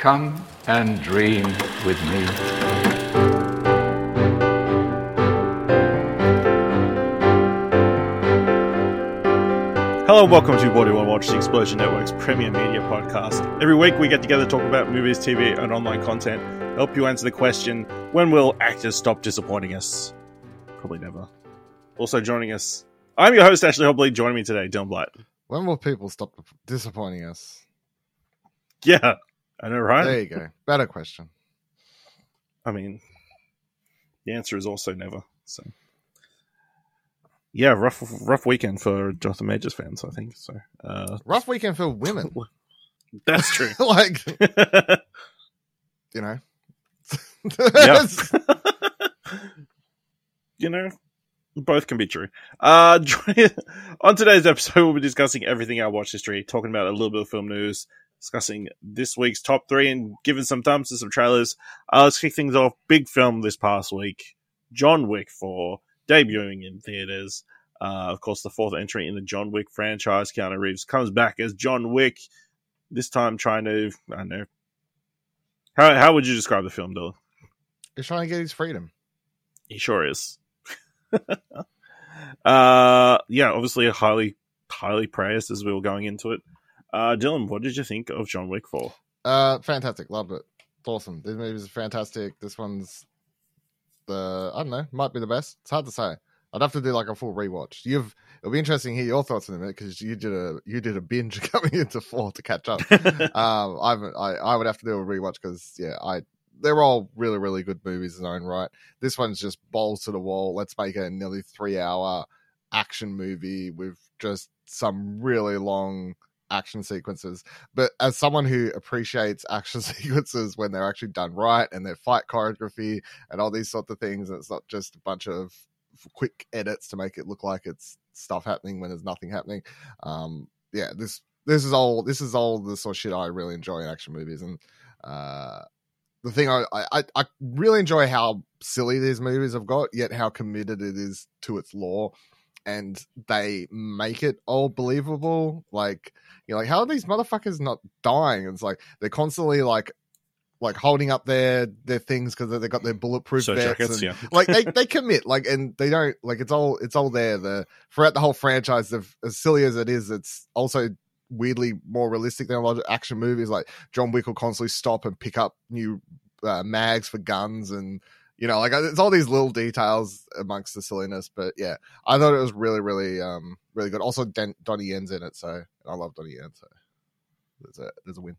Come and dream with me. Hello and welcome to What Do You Want to Watch, the Explosion Network's premier media podcast. Every week we get together to talk about movies, TV, and online content. Help you answer the question, when will actors stop disappointing us? Probably never. Also joining us, I'm your host, Ashley Hobley. Joining me today, Dylan Blight. When will people stop disappointing us? Yeah, I know, right? There you go. Better question. I mean, the answer is also never. So, yeah, rough, rough weekend for Jonathan Majors fans, I think. So, uh, Rough weekend for women. that's true. like, you know. Yeah. you know, both can be true. Uh, on today's episode, we'll be discussing everything our watch history, talking about a little bit of film news, discussing this week's top three, and giving some thumbs to some trailers. Uh, let's kick things off. Big film this past week John Wick 4, debuting in theaters. Uh, of course, the fourth entry in the John Wick franchise. Keanu Reeves comes back as John Wick, this time trying to, I don't know. How, how would you describe the film, Dylan? He's trying to get his freedom. He sure is. uh yeah, obviously highly highly praised as we were going into it. Uh Dylan, what did you think of John Wick 4? Uh, fantastic. Loved it. It's awesome. This movie's are fantastic. This one's the, I don't know, might be the best. It's hard to say. I'd have to do like a full rewatch. You've, it'll be interesting to hear your thoughts in a minute because you did a, you did a binge coming into four to catch up. um, I, I I would have to do a rewatch because yeah, I they're all really really good movies in their own right. This one's just balls to the wall. Let's make a nearly three hour action movie with just some really long action sequences. But as someone who appreciates action sequences when they're actually done right and their fight choreography and all these sorts of things, and it's not just a bunch of quick edits to make it look like it's stuff happening when there's nothing happening. Um, yeah, this this is all this is all the sort of shit I really enjoy in action movies, and uh, the thing I, I I really enjoy how silly these movies have got, yet how committed it is to its lore, and they make it all believable. Like you're like, how are these motherfuckers not dying? It's like they're constantly like like holding up their their things because they got their bulletproof So vests jackets, and- yeah. like they, they commit like and they don't like it's all it's all there the throughout the whole franchise of as silly as it is it's also weirdly more realistic than a lot of action movies like john wick will constantly stop and pick up new uh, mags for guns and you know like it's all these little details amongst the silliness but yeah i thought it was really really um really good also Den- donnie yen's in it so i love donnie yen so there's a there's a win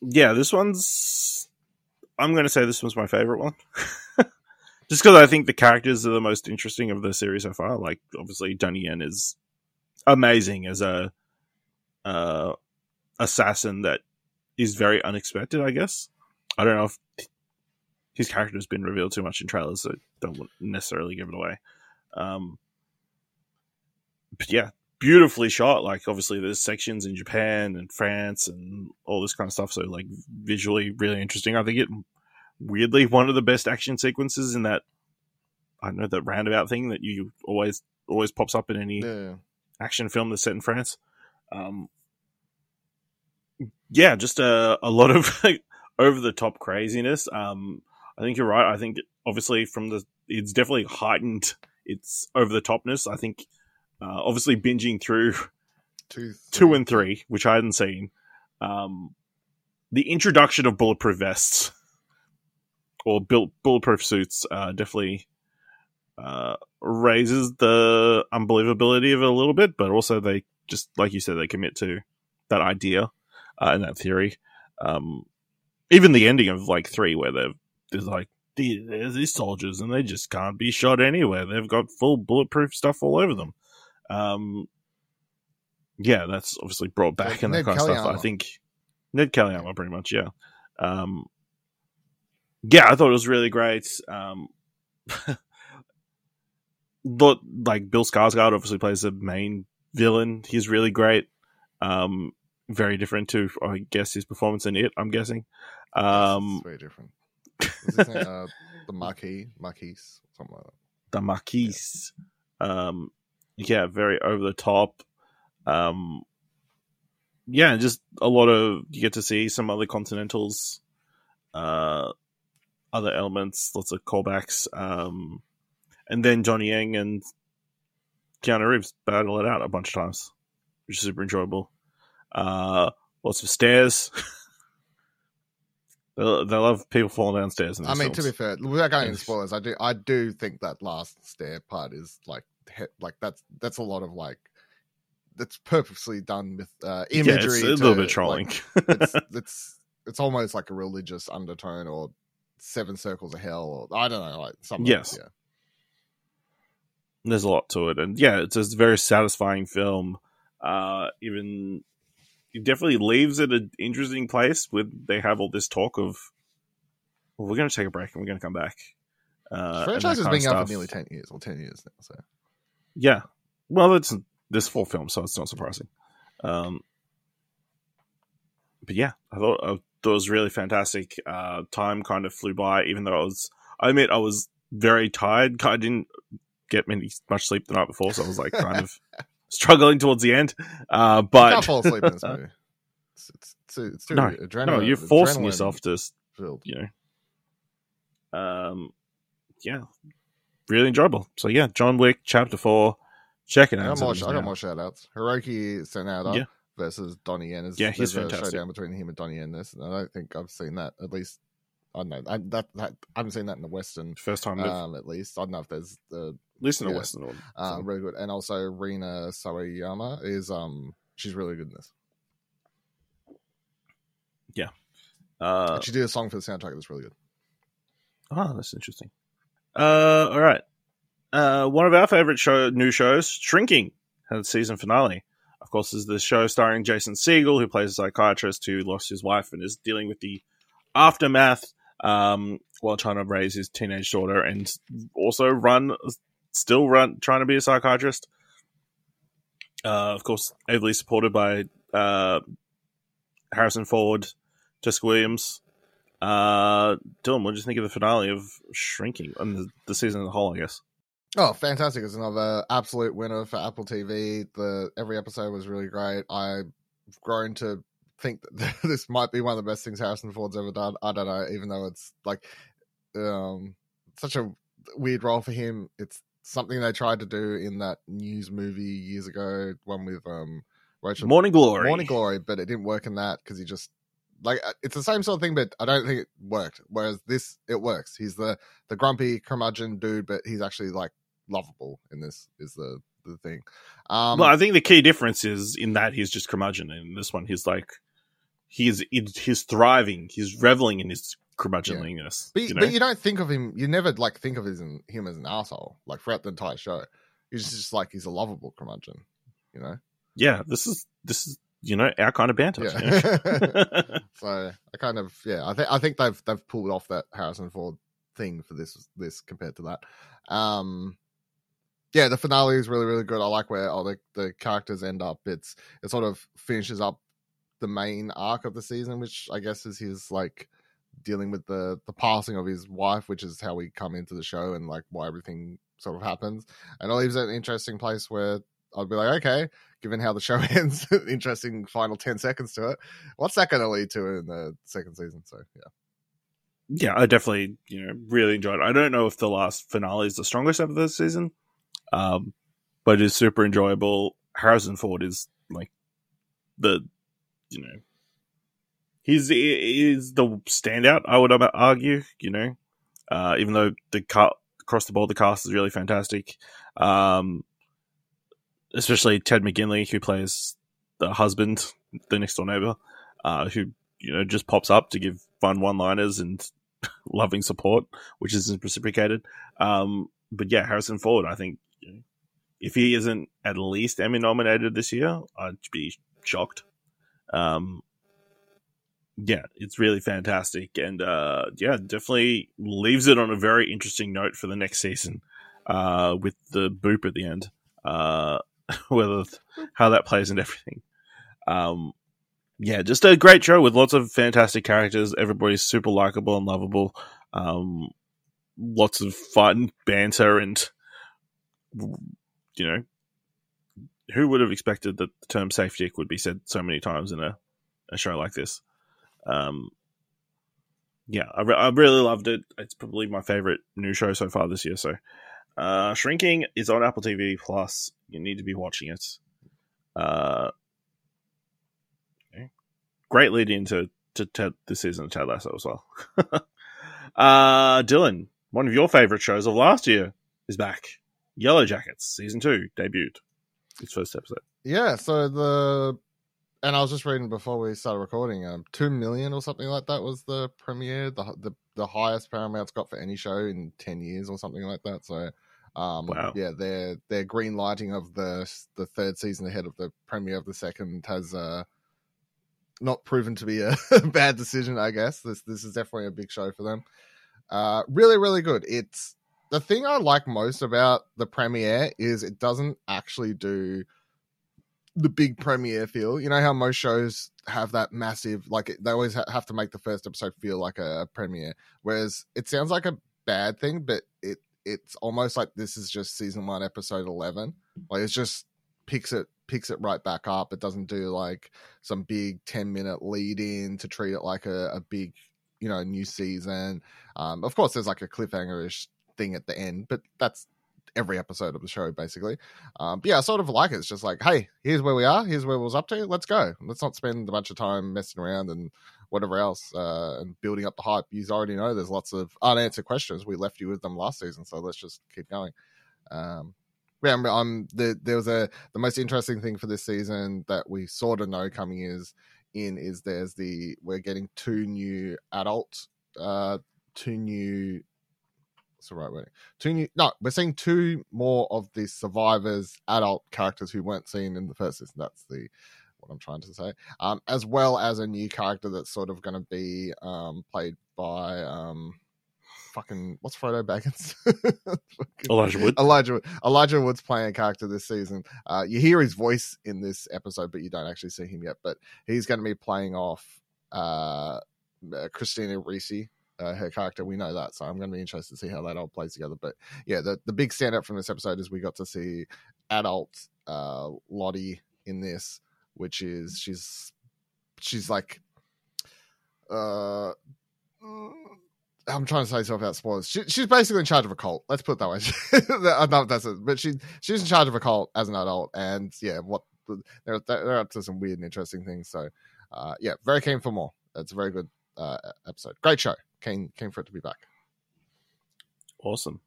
Yeah, this one's I'm going to say this was my favorite one. Just because I think the characters are the most interesting of the series so far. Like, obviously, Donnie Yen is amazing as a uh, assassin that is very unexpected. I guess I don't know if his character has been revealed too much in trailers, so don't necessarily give it away. Um, but yeah, beautifully shot. Like obviously there's sections in Japan and France and all this kind of stuff. So like visually really interesting. I think it weirdly one of the best action sequences in that I know that roundabout thing that you always always pops up in any yeah action film that's set in France. Um, yeah, just a, a lot of over the top craziness. Um, I think you're right. I think obviously from the it's definitely heightened its over the topness. I think uh, obviously binging through two two and three, which I hadn't seen. Um, the introduction of bulletproof vests or built bulletproof suits uh, definitely uh, raises the unbelievability of it a little bit, but also they just like you said they commit to that idea uh, and that theory. Um, even the ending of like three, where they're there's like "The- there's these soldiers and they just can't be shot anywhere. They've got full bulletproof stuff all over them. Um, yeah, that's obviously brought back Like and that kind of stuff. I think Ned Kelly armor, pretty much, yeah. Um, yeah, I thought it was really great. Um, like Bill Skarsgård obviously plays the main villain. He's really great. Um, very different to I guess his performance in it. I'm guessing. Um, very different. What's his name? uh, the Marquis, Marquis, something like that. the Marquise. Um, yeah, very over the top. Um, yeah, just a lot of you get to see some other Continentals, uh, other elements, lots of callbacks, um, and then Donnie Yen and Keanu Reeves battle it out a bunch of times, which is super enjoyable. Uh, lots of stairs. they, love people falling downstairs. I mean, to be fair, without going into spoilers, I do I do think that last stair part is like like that's that's a lot of like that's purposely done with uh, yeah, imagery. it's a to, little bit like, it's it's it's almost like a religious undertone or seven circles of hell or I don't know like something. Yes. yeah. there's a lot to it and yeah it's a very satisfying film uh even it definitely leaves it an interesting place with they have all this talk of well, we're going to take a break and we're going to come back. Uh franchise has been out for nearly ten years or ten years now. So. Yeah. Well it's this full film so it's not surprising. Um but yeah i thought, I thought it was really fantastic. Uh time kind of flew by even though i was i admit i was very tired. I didn't get many much sleep the night before so i was like kind of struggling towards the end uh but can't fall asleep in this movie. It's, it's, it's, too- it's too No, adrenaline. no you're forcing yourself to filled. you know um yeah really enjoyable so yeah john wick chapter four check it I out got more. I got more shout outs. Hiroyuki Sanada Yeah. versus Donnie Yen. Is, Yeah, he's fantastic. showdown between him and Donnie Yen. This, and I don't think I've seen that. At least I don't know. I, that, that I haven't seen that in the Western. first time Um, at least I don't know if there's the listened to yeah. western one uh, really good. And also Rina Sawayama is um she's really good in this. Yeah, uh she did a song for the soundtrack that's really good. Oh, that's interesting. Uh, all right. Uh, one of our favorite show, new shows, Shrinking, had its season finale. Of course, is the show starring Jason Segel, who plays a psychiatrist who lost his wife and is dealing with the aftermath um, while trying to raise his teenage daughter and also run, still run, trying to be a psychiatrist. Uh, of course, heavily supported by uh, Harrison Ford, Jessica Williams, uh, Dylan, what did you think of the finale of Shrinking and the, the season as a whole? I guess. Oh, fantastic! It's another absolute winner for Apple TV. The every episode was really great. I've grown to think that this might be one of the best things Harrison Ford's ever done. I don't know, even though it's like um such a weird role for him. It's something they tried to do in that news movie years ago, one with um Rachel Morning Glory. Morning Glory, but it didn't work in that because he just like uh, it's the same sort of thing, but I don't think it worked. Whereas this, it works. He's the the grumpy curmudgeon dude, but he's actually like lovable in this. Is the the thing. Um, well, I think the key difference is in that he's just curmudgeon. In this one, he's like he's he's thriving. He's reveling in his curmudgeonliness. but, you you know? but you don't think of him. You never like think of him, him as an asshole. Like throughout the entire show, he's just like he's a lovable curmudgeon. You know. yeah, this is this is you know our kind of banter. Yeah. So I kind of yeah, I think I think they've they've pulled off that Harrison Ford thing for this this compared to that. Um yeah, the finale is really really good. I like where all the the characters end up. It's it sort of finishes up the main arc of the season, which I guess is his like dealing with the the passing of his wife, which is how we come into the show and like why everything sort of happens. And it leaves an interesting place where I'd be like, okay, given how the show ends, interesting final ten seconds to it. What's that going to lead to in the second season? So yeah, yeah, I definitely you know really enjoyed. it. I don't know if the last finale is the strongest of the season, um, but it is super enjoyable. Harrison Ford is like the you know he's is the standout. I would argue. You know, uh, even though the cut across the board, the cast is really fantastic. Um, especially Ted McGinley, who plays the husband, the next door neighbor, uh, who you know just pops up to give fun one-liners and loving support, which isn't reciprocated. Um, but yeah, Harrison Ford, I think if he isn't at least Emmy nominated this year, I'd be shocked. Um, yeah, it's really fantastic, and uh, yeah, definitely leaves it on a very interesting note for the next season, uh, with the boop at the end, uh, whether how that plays and everything. Um, yeah, just a great show with lots of fantastic characters. Everybody's super likable and lovable. Um, lots of fun banter and you know who would have expected that the term safe dick would be said so many times in a, a show like this? Um, yeah, I, re- I really loved it. It's probably my favorite new show so far this year. So, uh, Shrinking is on Apple TV Plus. You need to be watching it. Uh, okay. great lead into to this season of Ted Lasso as well. uh, Dylan, one of your favorite shows of last year is back. Yellowjackets season two debuted. Its first episode. Yeah, so the and I was just reading before we started recording. Um, two million or something like that was the premiere, the the the highest Paramount's got for any show in ten years or something like that. So, um, Wow. yeah, their their green lighting of the the third season ahead of the premiere of the second has uh not proven to be a bad decision. I guess this this is definitely a big show for them. Uh, really, really good. It's the thing I like most about the premiere is it doesn't actually do the big premiere feel. You know how most shows have that massive, like they always ha- have to make the first episode feel like a, premiere. Whereas it sounds like a bad thing, but it it's almost like this is just season one, episode eleven. Like it just picks it picks it right back up. It doesn't do like some big ten minute lead in to treat it like a, a big you know new season. Um, of course, there's like a cliffhanger-ish thing at the end, but that's every episode of the show basically. Um, yeah, I sort of like it. It's just like, hey, here's where we are. Here's where we was up to. Let's go. Let's not spend a bunch of time messing around and whatever else uh, and building up the hype. You already know there's lots of unanswered questions. We left you with them last season, so let's just keep going. Um, yeah, I'm, I'm the, there was a the most interesting thing for this season that we sort of know coming is in is there's the we're getting two new adult uh two new what's the right word two new no we're seeing two more of the survivors adult characters who weren't seen in the first season that's the what i'm trying to say um as well as a new character that's sort of going to be um played by um fucking what's frodo baggins Elijah Wood. Elijah Wood- Elijah Wood's playing a character this season. Uh, you hear his voice in this episode, but you don't actually see him yet. But he's going to be playing off uh, uh, Christina Ricci, uh, her character. We know that, so I'm going to be interested to see how that all plays together. But yeah, the the big standout from this episode is we got to see adult uh, Lottie in this, which is she's she's like uh I'm trying to say something without spoilers. She, she's basically in charge of a cult. Let's put it that way. I know that's it, but she she's in charge of a cult as an adult, and yeah, what they're they're up to some weird and interesting things. So, uh, yeah, very keen for more. It's a very good uh, episode. Great show. Keen for it to be back. Awesome.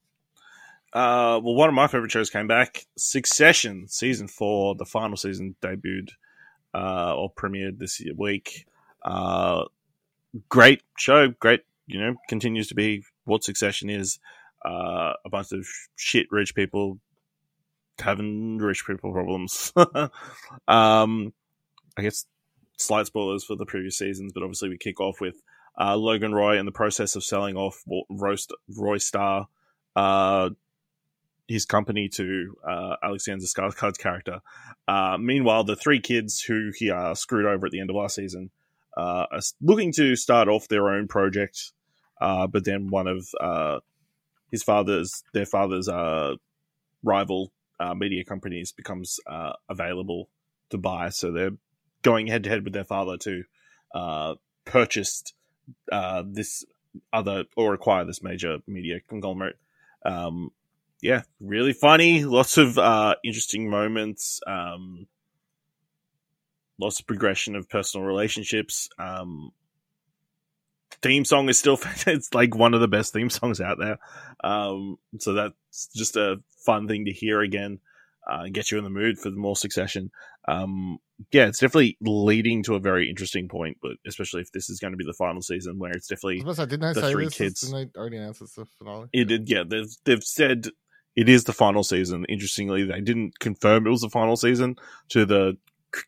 Uh, well, one of my favorite shows came back. Succession season four, the final season debuted uh, or premiered this week. Uh, great show. Great, you know, continues to be what Succession is. Uh, a bunch of shit rich people having rich people problems. um, I guess slight spoilers for the previous seasons, but obviously we kick off with uh, Logan Roy in the process of selling off Roast, Roy Star, uh, his company to uh, Alexander Skarsgård's character. Uh, meanwhile, the three kids who he uh, screwed over at the end of last season uh, are looking to start off their own project, but then one of his father's, their father's rival media companies becomes available to buy, so they're going head to head with their father to purchase uh, this other or acquire this major media conglomerate. Um, yeah, really funny. Lots of uh, interesting moments. Um, lots of progression of personal relationships. Um, theme song is still it's like one of the best theme songs out there. Um, so that's just a fun thing to hear again. Uh, get you in the mood for the more succession. Um, yeah, it's definitely leading to a very interesting point, but especially if this is going to be the final season, where it's definitely say, didn't the say three this? kids. Didn't they already announce it's the finale? it did. Yeah, they've they've said it is the final season. Interestingly, they didn't confirm it was the final season to the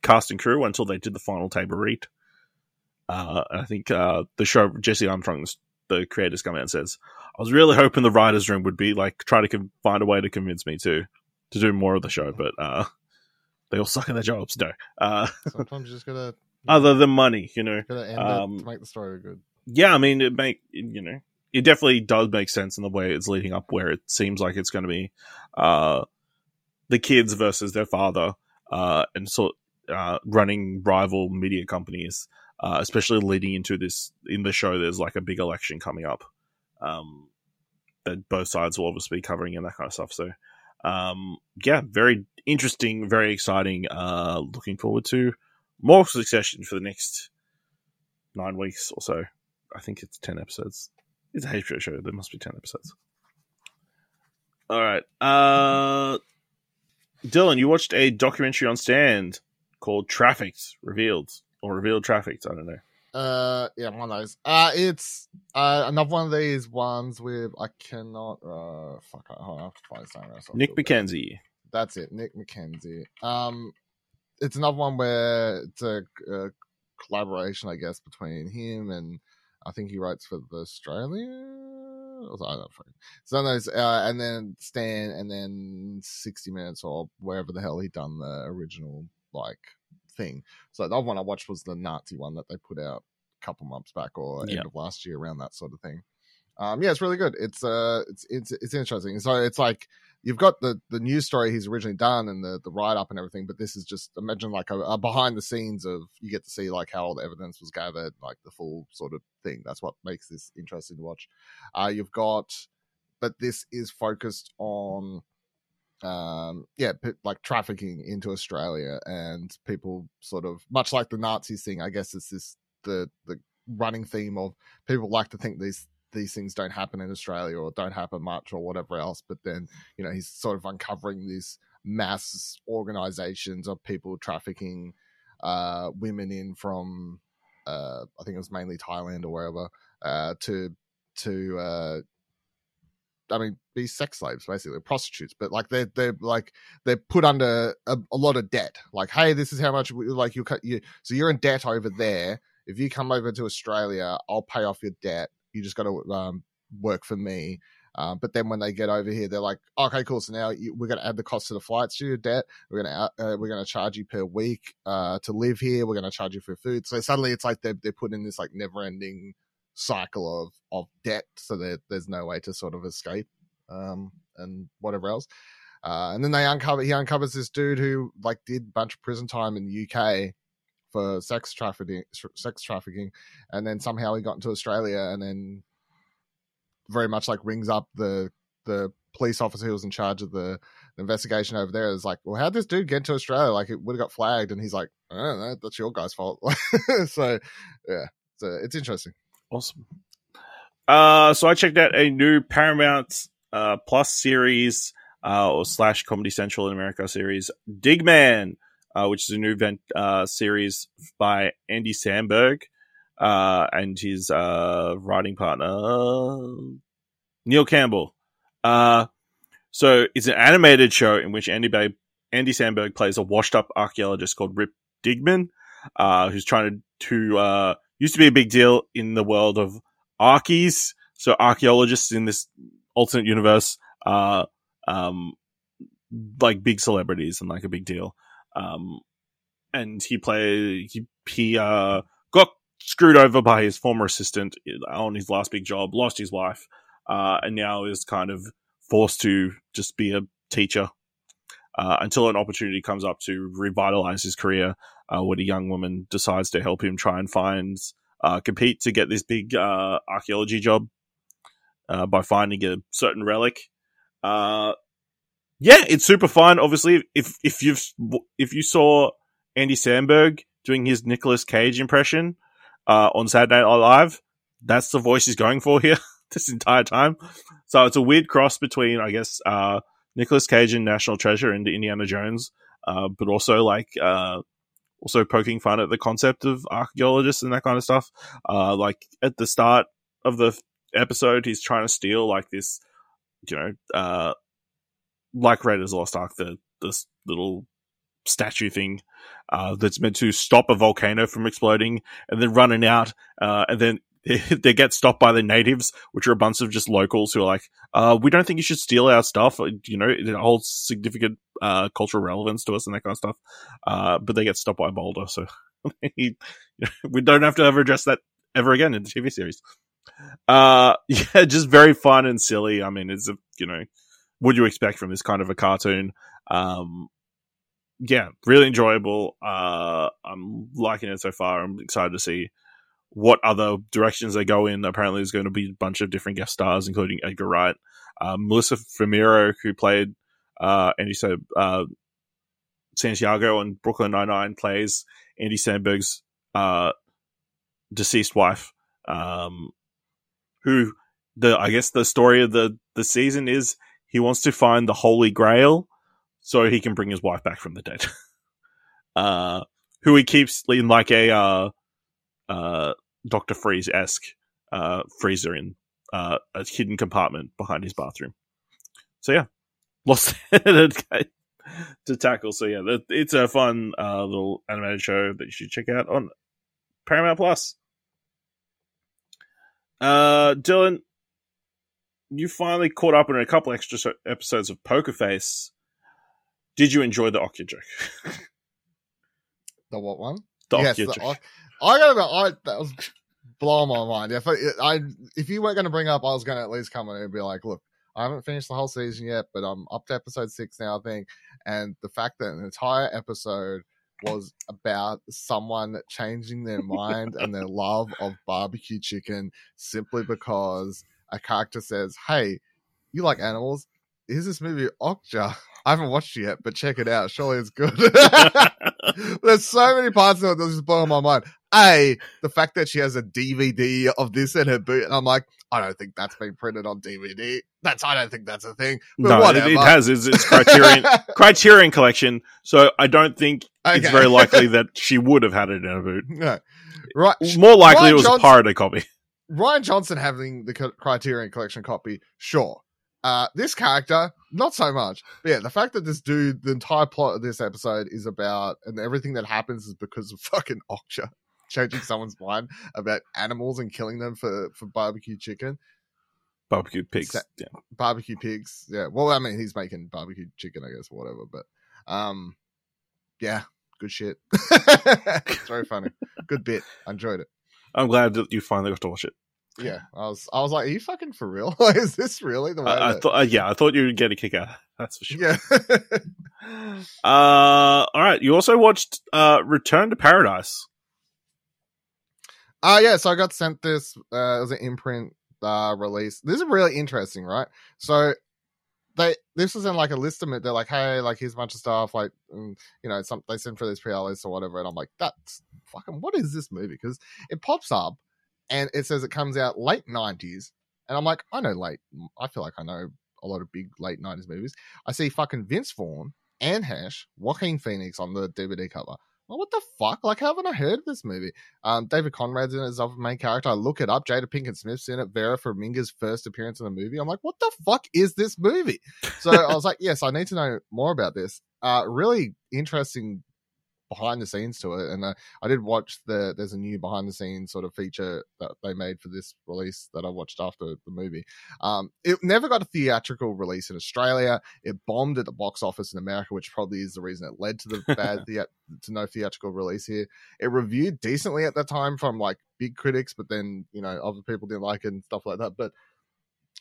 cast and crew until they did the final table read. Uh, I think uh, the show Jesse Armstrong, the creators, come out and says, "I was really hoping the writers' room would be like try to con- find a way to convince me to to do more of the show, but uh, they all suck at their jobs. No, uh, Sometimes you just gotta other than money, you know." gotta end um, it to make the story good. yeah, I mean, it make you know, it definitely does make sense in the way it's leading up, where it seems like it's going to be uh, the kids versus their father. uh, and sort uh, running rival media companies, uh, especially leading into this in the show. There's like a big election coming up um, that both sides will obviously be covering and that kind of stuff. So, um, yeah, very interesting, very exciting. Uh, looking forward to more Succession for the next nine weeks or so. I think it's ten episodes. It's a HBO show. There must be ten episodes. All right, uh, Dylan, you watched a documentary on Stan called "Trafficked," revealed or revealed trafficked. I don't know. Uh, yeah, one of those. Uh, it's uh another one of these ones with I cannot. Uh, fuck. On, I have to find his name. Nick. McKenzie. That's it, Nick McKenzie. Um, it's another one where it's a, a collaboration, I guess, between him and I think he writes for the Australia. Or, I don't know. So those, uh, and then Stan, and then sixty minutes or wherever the hell he done the original like thing. So the other one I watched was the Nazi one that they put out a couple months back or Yeah. end of last year around that sort of thing. Um, yeah, it's really good. It's uh, it's it's it's interesting. So it's like you've got the the news story he's originally done and the the write up and everything, but this is just imagine like a, a behind the scenes of you get to see like how all the evidence was gathered, like the full sort of thing. That's what makes this interesting to watch. Uh, you've got, but this is focused on um yeah like trafficking into australia and people sort of much like the nazis thing i guess it's this the the running theme of people like to think these these things don't happen in australia or don't happen much or whatever else but then you know he's sort of uncovering these mass organizations of people trafficking uh women in from uh i think it was mainly thailand or wherever uh to to uh I mean, be sex slaves basically, prostitutes, but like they're they're like they're put under a, a lot of debt. Like, hey, this is how much we, like you cut you. So you're in debt over there. If you come over to Australia, I'll pay off your debt. You just got to um, work for me. Um, but then when they get over here, they're like, okay, cool. So now you, we're going to add the cost to the flights to your debt. We're going to uh, we're going to charge you per week uh, to live here. We're going to charge you for food. So suddenly it's like they're they're put in this like never ending cycle of of debt. So there there's no way to sort of escape um, and whatever else. Uh, and then they uncover he uncovers this dude who like did a bunch of prison time in the UK for sex trafficking sex trafficking and then somehow he got into Australia and then very much like rings up the the police officer who was in charge of the, the investigation over there is like, well, how'd this dude get to Australia? Like, it would have got flagged, and he's like, I don't know, that's your guy's fault. so, yeah, so it's interesting. Awesome. Uh, so I checked out a new Paramount uh, Plus series uh, or slash Comedy Central in America series, Digman, uh, which is a new event uh, series by Andy Samberg uh, and his uh, writing partner Neil Campbell. Uh, so it's an animated show in which Andy Andy Samberg plays a washed-up archaeologist called Rip Digman, uh, who's trying to, to used to be a big deal in the world of archies. So archaeologists in this alternate universe are um, like big celebrities and like a big deal. Um, and he play he he uh, got screwed over by his former assistant on his last big job, lost his wife, uh, and now is kind of forced to just be a teacher uh, until an opportunity comes up to revitalize his career. Uh, when a young woman decides to help him try and find uh, compete to get this big uh, archaeology job uh, by finding a certain relic. Yeah, it's super fun. Obviously, if if you've if you saw Andy Samberg doing his Nicolas Cage impression uh, on Saturday Night Live, that's the voice he's going for here this entire time. So it's a weird cross between, I guess, uh, Nicolas Cage and National Treasure and Indiana Jones, uh, but also like uh, also poking fun at the concept of archaeologists and that kind of stuff. Uh, like at the start of the episode, he's trying to steal like this, you know, uh, like Raiders Lost Ark, the this little statue thing uh, that's meant to stop a volcano from exploding and then running out, uh, and then they get stopped by the natives, which are a bunch of just locals who are like, uh, we don't think you should steal our stuff. You know, it holds significant uh, cultural relevance to us and that kind of stuff. Uh, but they get stopped by boulder. So we don't have to ever address that ever again in the TV series. Uh, yeah, just very fun and silly. I mean, it's, a, you know, do you expect from this kind of a cartoon? Um, yeah, really enjoyable. Uh, I'm liking it so far. I'm excited to see what other directions they go in. Apparently, there's going to be a bunch of different guest stars, including Edgar Wright, uh, Melissa Fumero, who played uh, Andy so uh, Santiago on Brooklyn Nine Nine, plays Andy Samberg's uh, deceased wife, um, who the I guess the story of the the season is he wants to find the Holy Grail so he can bring his wife back from the dead. uh, who he keeps in like a uh, uh, Doctor Freeze esque uh, freezer in uh, a hidden compartment behind his bathroom. So yeah, lost to tackle. So yeah, it's a fun uh, little animated show that you should check out on Paramount Plus. Uh, Dylan, you finally caught up in a couple extra episodes of Poker Face. Did you enjoy the Okja joke? the what one? The yes, Okja the, joke. I, I gotta I that was blowing my mind. If I, I if you weren't gonna bring up, I was gonna at least come in and be like, look, I haven't finished the whole season yet, but I'm up to episode six now, I think. And the fact that an entire episode was about someone changing their mind and their love of barbecue chicken simply because a character says, Hey, you like animals? Here's this movie Okja. I haven't watched it yet, but check it out. Surely it's good. There's so many parts of it that just blow my mind. A, the fact that she has a DVD of this in her boot, and I'm like, I don't think that's been printed on DVD. That's I don't think that's a thing. But no, it, it has. It's, it's Criterion Criterion collection. So I don't think it's very likely that she would have had it in her boot. No. Right. More likely Rian it was Johnson- a pirated copy. Rian Johnson having the Criterion Collection copy, sure. Uh, this character, not so much. But yeah, the fact that this dude, the entire plot of this episode is about, and everything that happens is because of fucking Okja changing someone's mind about animals and killing them for, for barbecue chicken, Barbecue pigs. Sa- yeah. barbecue pigs. Yeah. Well, I mean, he's making barbecue chicken, I guess, whatever. But, um, yeah, good shit. it's very funny. Good bit. I enjoyed it. I'm glad that you finally got to watch it. Yeah, I was. I was like, "Are you fucking for real? is this really the way?" I, I thought, uh, yeah, I thought you would get a kick out. of That's for sure. yeah. Uh, all right. You also watched uh, Return to Paradise. Uh yeah, so I got sent this uh was an imprint uh release. This is really interesting, right? So they this was in like a list of it. They're like, hey, like here's a bunch of stuff, like mm, you know, some they send for this PR list or whatever, and I'm like, that's fucking what is this movie? Because it pops up and it says it comes out late nineties, and I'm like, I know late. I feel like I know a lot of big late nineties movies. I see fucking Vince Vaughn, Anne Heche, Joaquin Phoenix on the DVD cover. What the fuck? Like, haven't I heard of this movie? Um, David Conrad's in it as the main character. I look it up. Jada Pinkett Smith's in it. Vera Farmiga's first appearance in the movie. I'm like, what the fuck is this movie? So I was like, yes, I need to know more about this. Uh, really interesting behind the scenes to it. And uh, I did watch the, there's a new behind the scenes sort of feature that they made for this release that I watched after the movie. Um, it never got a theatrical release in Australia. It bombed at the box office in America, which probably is the reason it led to the bad thea- to no theatrical release here. It reviewed decently at that time from like big critics, but then you know other people didn't like it and stuff like that. But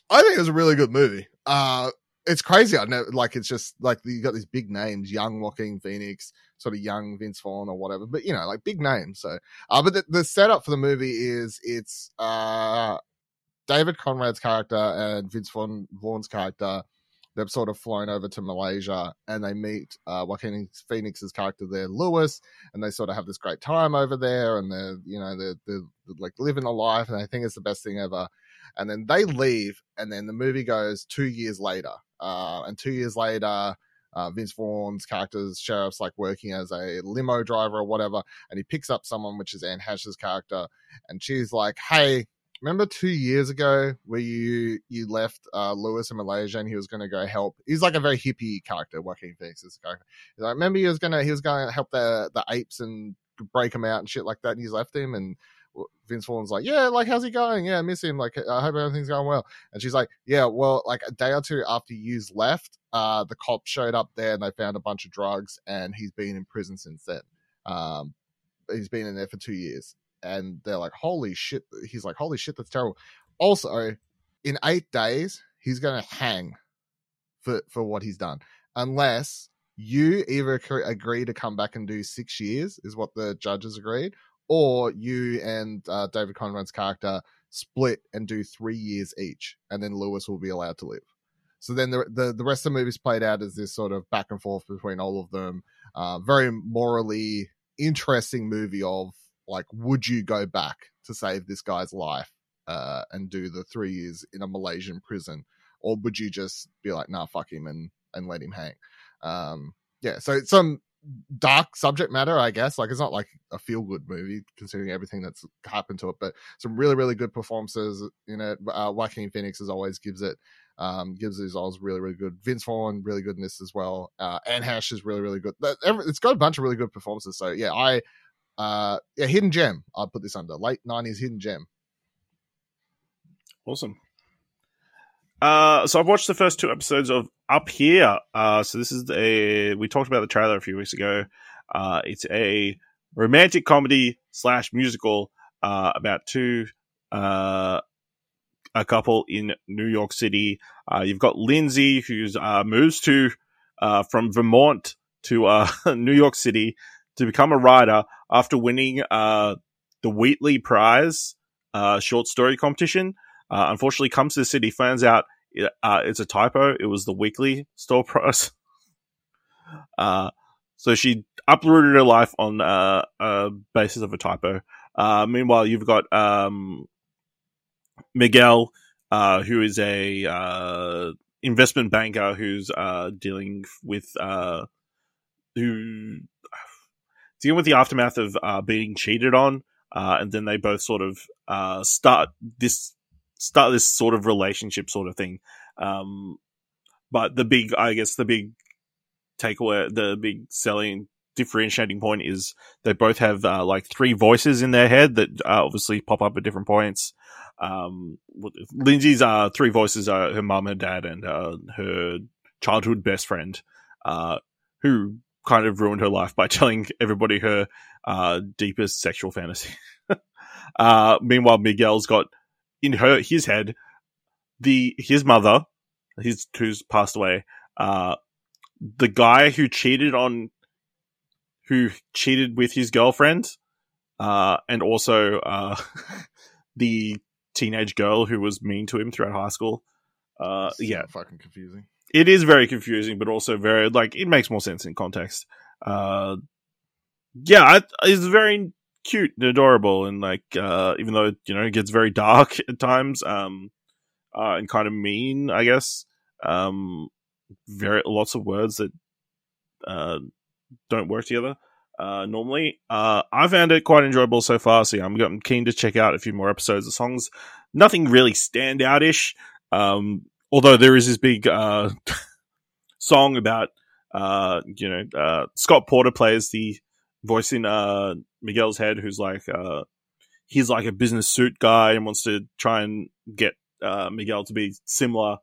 I think it was a really good movie. Uh, it's crazy. I know, like it's just like you got these big names, young Joaquin Phoenix, sort of young Vince Vaughn or whatever, but you know, like big names. So, uh, but the, the setup for the movie is it's uh David Conrad's character and Vince Vaughn, Vaughn's character. They've sort of flown over to Malaysia and they meet uh, Joaquin Phoenix's character there, Lewis, and they sort of have this great time over there, and they're you know they're, they're, like living a life, and they think it's the best thing ever. And then they leave, and then the movie goes two years later, uh, and two years later. Uh, Vince Vaughn's character's sheriff's like working as a limo driver or whatever, and he picks up someone, which is Anne Heche's character, and she's like, "Hey, remember two years ago where you you left uh, Lewis in Malaysia and he was going to go help? He's like a very hippie character, Joaquin Phoenix's character. He's like, remember he was gonna he was going to help the the apes and break them out and shit like that, and he's left him and. Vince Vaughn's like, yeah, like how's he going? Yeah, I miss him. Like, I hope everything's going well. And she's like, yeah, well, like a day or two after you's left, uh, the cops showed up there and they found a bunch of drugs, and he's been in prison since then. Um, he's been in there for two years, and they're like, holy shit. He's like, holy shit, that's terrible. Also, in eight days, he's gonna hang for for what he's done, unless you either agree to come back and do six years, is what the judges agreed, or you and uh, David Conrad's character split and do three years each, and then Lewis will be allowed to live. So then the the, the rest of the movie's played out as this sort of back and forth between all of them. Uh, very morally interesting movie of like, would you go back to save this guy's life uh, and do the three years in a Malaysian prison, or would you just be like, nah, fuck him and and let him hang? Um, yeah, so some dark subject matter, I guess. Like it's not like a feel good movie considering everything that's happened to it, but some really really good performances in it. Uh, Joaquin Phoenix as always gives it um, gives his alls really really good. Vince Vaughn really good in this as well. Uh, Anne Heche is really really good. It's got a bunch of really good performances. So yeah, I uh, yeah, hidden gem. I'd put this under late nineties hidden gem. Awesome. Uh, so I've watched the first two episodes of Up Here. Uh, so this is a we talked about the trailer a few weeks ago. Uh, it's a romantic comedy slash musical uh, about two uh, a couple in New York City. Uh, you've got Lindsay who's uh, moves to uh, from Vermont to uh, New York City to become a writer after winning uh, the Wheatley Prize uh, short story competition. Uh, unfortunately, comes to the city, finds out it, uh, it's a typo. It was the weekly store price. Uh, so she uprooted her life on uh, a basis of a typo. Uh, meanwhile, you've got um, Miguel, uh, who is a uh, investment banker who's dealing with who dealing with the aftermath of being cheated on, and then they both sort of start this start this sort of relationship sort of thing. Um, but the big, I guess, the big takeaway, the big selling differentiating point is they both have uh, like three voices in their head that uh, obviously pop up at different points. Um, Lindsay's uh, three voices are her mum, her dad, and uh, her childhood best friend, uh, who kind of ruined her life by telling everybody her uh, deepest sexual fantasy. uh, meanwhile, Miguel's got in her his head the his mother, his who's passed away. Uh, the guy who cheated on, who cheated with his girlfriend, uh, and also uh, the teenage girl who was mean to him throughout high school. Uh, yeah, fucking confusing. it is very confusing, but also very like it makes more sense in context. Uh, yeah, it's very cute and adorable, and like uh, even though you know it gets very dark at times, um, uh, and kind of mean, I guess. Um, very lots of words that uh don't work together. Uh, normally, uh, I found it quite enjoyable so far. So yeah, I'm, I'm keen to check out a few more episodes of songs. Nothing really standout-ish. Um, although there is this big uh, song about uh, you know uh, Scott Porter plays the voice in uh, Miguel's head, who's like uh, he's like a business suit guy and wants to try and get uh, Miguel to be similar.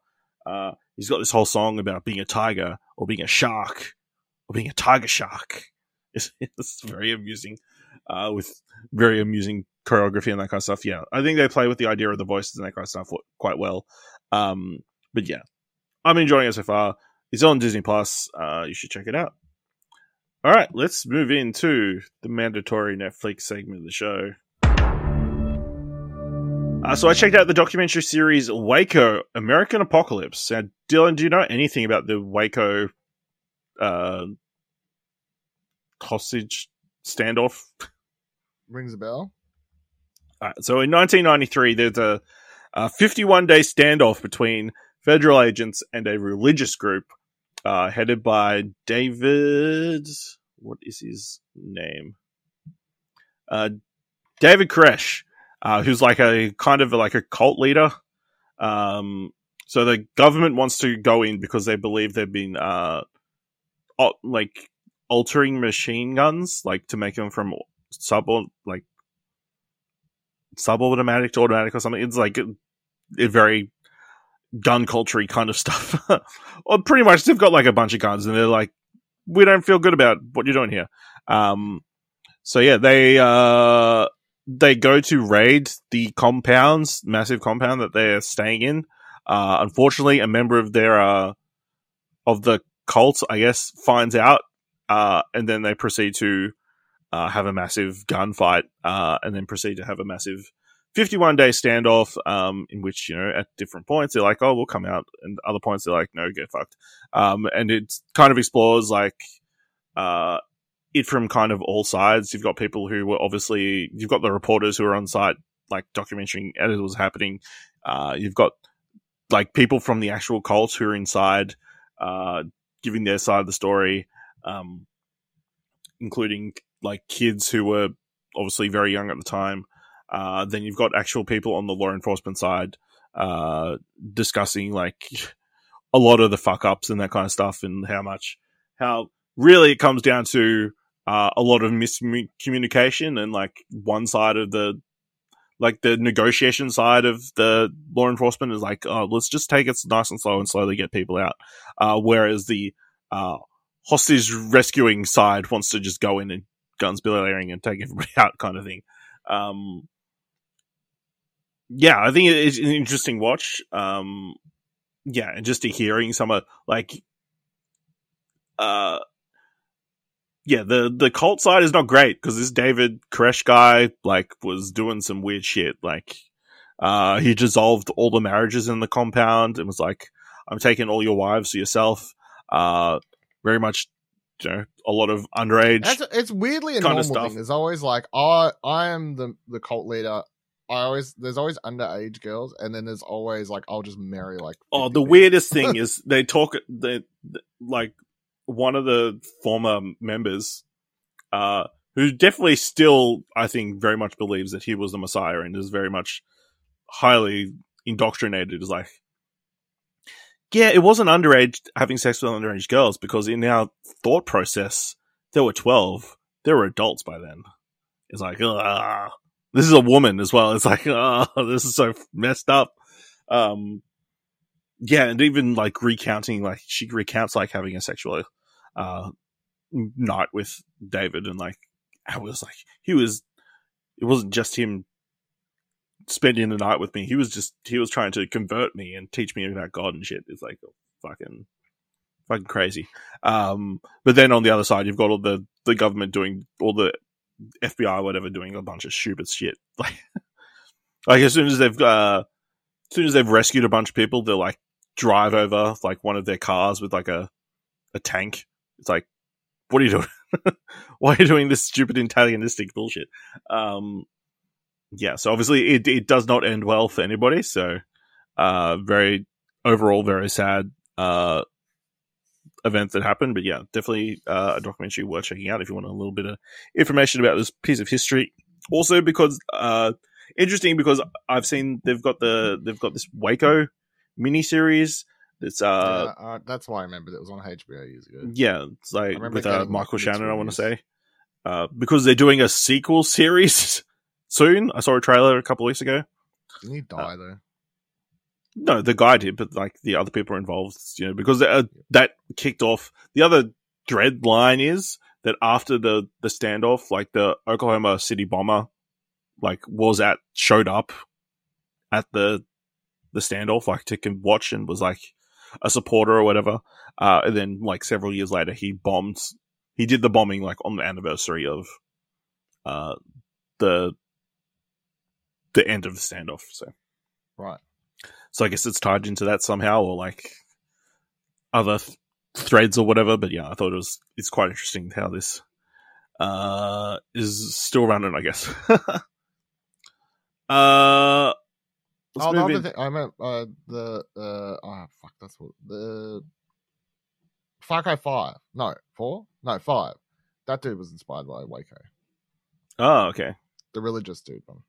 Uh, he's got this whole song about being a tiger or being a shark or being a tiger shark. It's, it's very amusing, uh, with very amusing choreography and that kind of stuff. Yeah, I think they play with the idea of the voices and that kind of stuff quite well. Um, but yeah, I'm enjoying it so far. It's on Disney Plus. Uh, you should check it out. All right, let's move into the mandatory Netflix segment of the show. Uh, so I checked out the documentary series Waco: American Apocalypse. Now, Dylan, do you know anything about the Waco uh, hostage standoff? Rings a bell. All right, so in 1993, there's a, a 51 day standoff between federal agents and a religious group uh, headed by David. What is his name? Uh, David Koresh, uh, who's like a kind of like a cult leader. Um, so the government wants to go in because they believe they've been uh, like altering machine guns, like to make them from sub like sub-automatic to automatic or something. It's like a very gun culture kind of stuff. well, pretty much they've got like a bunch of guns and they're like, we don't feel good about what you're doing here. Um, so yeah, they, uh, they go to raid the compounds, massive compound that they're staying in. Uh, unfortunately, a member of their, uh, of the cult, I guess, finds out, uh, and then they proceed to uh, have a massive gunfight, uh, and then proceed to have a massive 51 day standoff, um, in which, you know, at different points, they're like, oh, we'll come out. And other points, they're like, no, get fucked. Um, and it kind of explores, like, uh, it from kind of all sides. You've got people who were obviously, you've got the reporters who are on site, like, documenting as it was happening. Uh, you've got, like, people from the actual cult who are inside, uh, giving their side of the story, um, including, like, kids who were obviously very young at the time. Uh, then you've got actual people on the law enforcement side uh, discussing like a lot of the fuck ups and that kind of stuff, and how much how really it comes down to uh, a lot of miscommunication and like one side of the like the negotiation side of the law enforcement is like, oh, let's just take it nice and slow and slowly get people out. Uh, whereas the uh, hostage rescuing side wants to just go in and guns blazing and take everybody out, kind of thing. Um, yeah, I think it's an interesting watch. Um, yeah, and just to hearing some of like, uh, yeah, the the cult side is not great because this David Koresh guy like was doing some weird shit. Like, uh, he dissolved all the marriages in the compound and was like, "I'm taking all your wives to yourself." Uh, very much, you know, a lot of underage. That's, it's weirdly a kind normal of stuff. thing. There's always like, I I am the the cult leader. I always there's always underage girls, and then there's always like I'll just marry like. Oh, the people. weirdest thing is they talk. They like one of the former members, uh, who definitely still, I think, very much believes that he was the Messiah and is very much highly indoctrinated. Is like, yeah, it wasn't underage having sex with underage girls because in our thought process, they were twelve. They were adults by then. It's like, ah, this is a woman as well. It's like, oh, this is so messed up. Um, yeah, and even like recounting, like she recounts like having a sexual uh night with David, and like I was like, he was. It wasn't just him spending the night with me. He was just he was trying to convert me and teach me about God and shit. It's like fucking fucking crazy. Um, but then on the other side, you've got all the the government doing all the FBI whatever doing a bunch of stupid shit. Like, like as soon as they've uh, as soon as they've rescued a bunch of people, they'll like drive over like one of their cars with like a a tank. It's like, what are you doing? Why are you doing this stupid antagonistic bullshit? Um, yeah. So obviously, it it does not end well for anybody. So, uh, very overall, very sad. Uh, event that happened. But yeah, definitely uh, a documentary worth checking out if you want a little bit of information about this piece of history. Also, because uh, interesting because I've seen they've got the they've got this Waco miniseries. That's uh, Yeah, uh, that's why I remembered it was on HBO years ago. yeah, it's like with uh, Michael Shannon. I want to say uh, because they're doing a sequel series soon. I saw a trailer a couple weeks ago. Didn't he die though? No, the guy did, but like the other people involved, you know, because uh, that kicked off. The other dread line is that after the the standoff, like the Oklahoma City bomber, like was at showed up at the the standoff, like to con- watch and was like a supporter or whatever. Uh, and then like several years later, he bombed. He did the bombing like on the anniversary of uh the the end of the standoff. So. Right. So I guess it's tied into that somehow, or like other th- threads or whatever. But yeah, I thought it was it's quite interesting how this uh is still running. I guess. uh, oh, the other thing I meant uh, the uh oh fuck that's what the Far Cry Five no four no five that dude was inspired by Waco Oh, okay. the religious dude one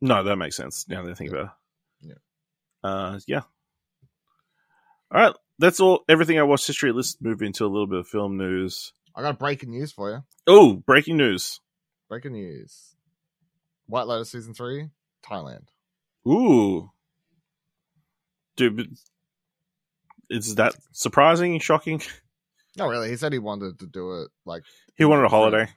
No, that makes sense. Now that I think Yeah. about it. Yeah. Uh, yeah. All right. That's all. Everything I watched history. Let's move into a little bit of film news. I got breaking news for you Oh, breaking news. breaking news White Lotus season three Thailand Ooh. Dude, is that surprising, shocking? no really he said he wanted to do it like He wanted a holiday.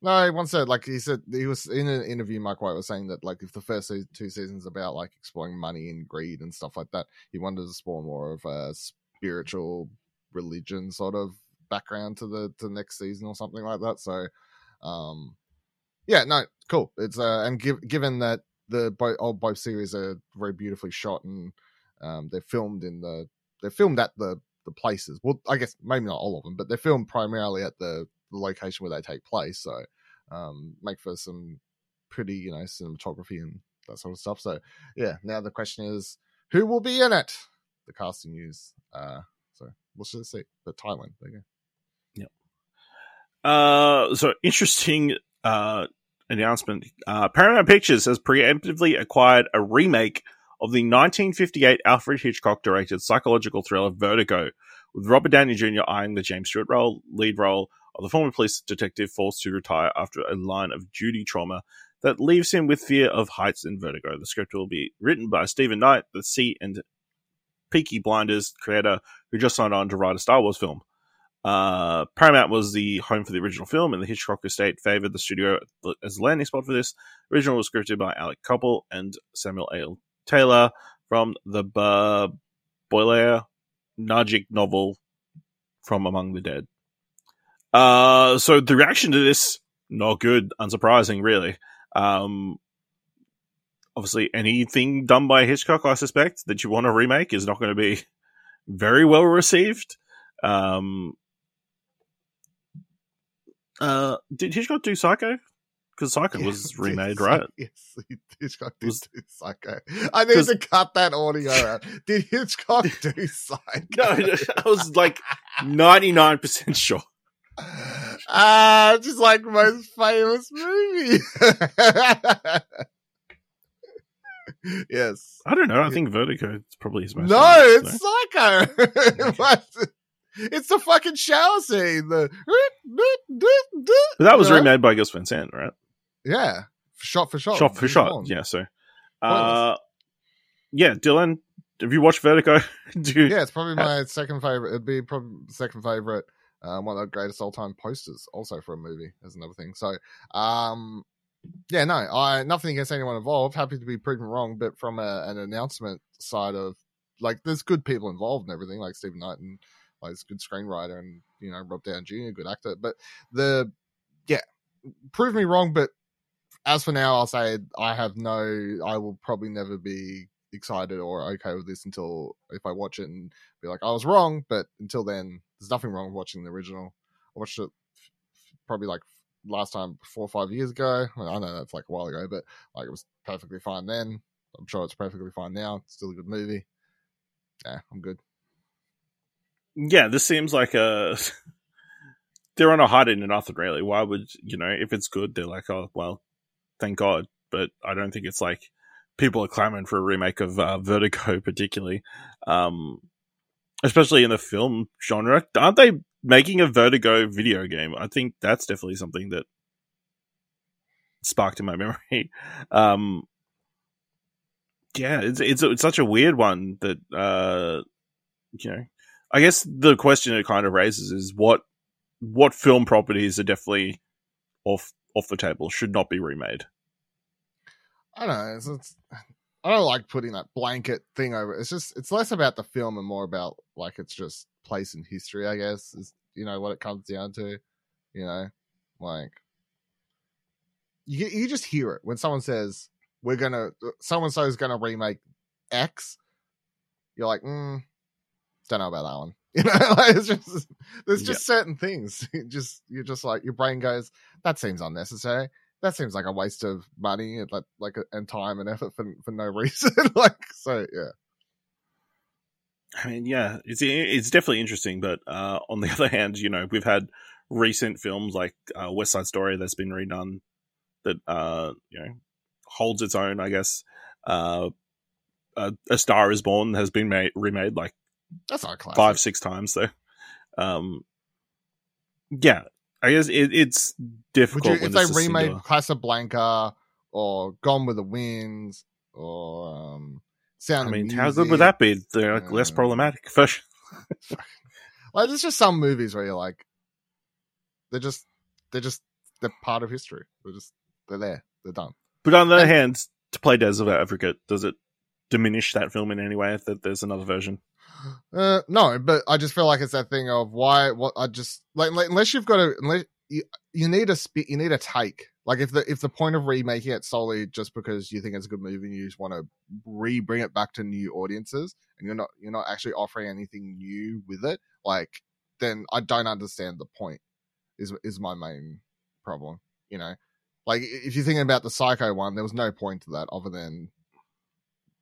No, he once said like he said he was in an interview. Mike White was saying that like if the first two seasons about like exploring money and greed and stuff like that, he wanted to explore more of a spiritual religion sort of background to the to the next season or something like that. So, um, yeah, no, cool. It's uh, and give, given that the both both series are very beautifully shot and um, they're filmed in the they're filmed at the the places. Well, I guess maybe not all of them, but they're filmed primarily at the, the location where they take place. So, um, make for some pretty you know cinematography and that sort of stuff. So, yeah. Now the question is, who will be in it? The casting news. Uh, so we'll just see. But Thailand, there you go. Yeah. Uh, so interesting uh, announcement. Uh, Paramount Pictures has preemptively acquired a remake of the 1958 Alfred Hitchcock directed psychological thriller Vertigo, with Robert Downey Jr. eyeing the James Stewart role, lead role of the former police detective forced to retire after a line of duty trauma that leaves him with fear of heights and vertigo. The script will be written by Steven Knight, the See and Peaky Blinders creator who just signed on to write a Star Wars film. Uh, Paramount was the home for the original film, and the Hitchcock estate favored the studio as a landing spot for this. The original was scripted by Alec Coppel and Samuel A. Taylor from the uh, Boiler Najic novel from Among the Dead. Uh, so the reaction to this, not good, unsurprising, really. Um, obviously, anything done by Hitchcock, I suspect, that you want to remake is not going to be very well received. Um, uh, did Hitchcock do Psycho? Because Psycho was remade, right? Yes, Hitchcock did Was- do Psycho. I need to cut that audio out. Did Hitchcock do Psycho? No, I was like ninety nine percent sure. Ah, just like most famous movie. yes. I don't know. I think Vertigo is probably his most. No, famous, it's Psycho. It's the fucking shower scene. The But that was remade by Gus Van Sant, right? Yeah, shot for shot. shot for shot. Bond. Yeah. So, uh, yeah, Dylan, have you watched Vertigo? You, yeah, it's probably my second favorite. It'd be probably second favorite. Um, one of the greatest all time posters, also for a movie, as another thing. So, um, yeah, no, I nothing against anyone involved. Happy to be proven wrong, but from a, an announcement side of like, there's good people involved and everything, like Steven Knight and like, a good screenwriter and you know Rob Downey Jr., good actor. But the yeah, prove me wrong. But as for now, I'll say I have no. I will probably never be excited or okay with this until if I watch it and be like, I was wrong. But until then, there's nothing wrong with watching the original. I watched it probably like last time four or five years ago. Well, I know that's like a while ago, but like it was perfectly fine then. I'm sure it's perfectly fine now. It's still a good movie. Yeah, I'm good. yeah, this seems like a. they're on a hide into nothing, really. Why would you know if it's good? They're like, oh well, thank God. But I don't think it's like people are clamoring for a remake of uh, Vertigo, particularly, um, especially in the film genre. Aren't they making a Vertigo video game? I think that's definitely something that sparked in my memory. Um, yeah, it's it's it's such a weird one that uh, you know. I guess the question it kind of raises is what what film properties are definitely off off the table should not be remade. I don't know. It's, it's, I don't like putting that blanket thing over. It's just it's less about the film and more about like it's just place in history. I guess is you know what it comes down to. You know, like you you just hear it when someone says we're gonna someone so is gonna remake X. You're like, mm, don't know about that one. You know, like it's just there's just certain things. Just you're just like your brain goes that seems unnecessary that seems like a waste of money and like like and time and effort for for no reason. like so, yeah. I mean, yeah, it's it's definitely interesting, but uh, on the other hand, you know, we've had recent films like uh, West Side Story that's been redone that uh, you know holds its own, I guess. Uh, a, a Star Is Born has been made remade like That's not classic. five six times though. Um, yeah, I guess it, it's difficult you, they it's a remade singular- Casablanca or Gone with the Winds or um, Sound I of mean, how good would that be? They're like less Uh, problematic. For sure. Like, there's just some movies where you're like, they're just they're just they're part of history. They're just they're there. They're done. But on the other And- hand, to play devil's advocate, does it diminish that film in any way that there's another version. Uh, no, but I just feel like it's that thing of why. What I just like, like unless you've got a unless you, you need a spit, you need a take. Like if the if the point of remaking it solely just because you think it's a good movie and you just want to re bring it back to new audiences and you're not you're not actually offering anything new with it, like then I don't understand the point. Is is my main problem. You know, like if you're thinking about the Psycho one, there was no point to that other than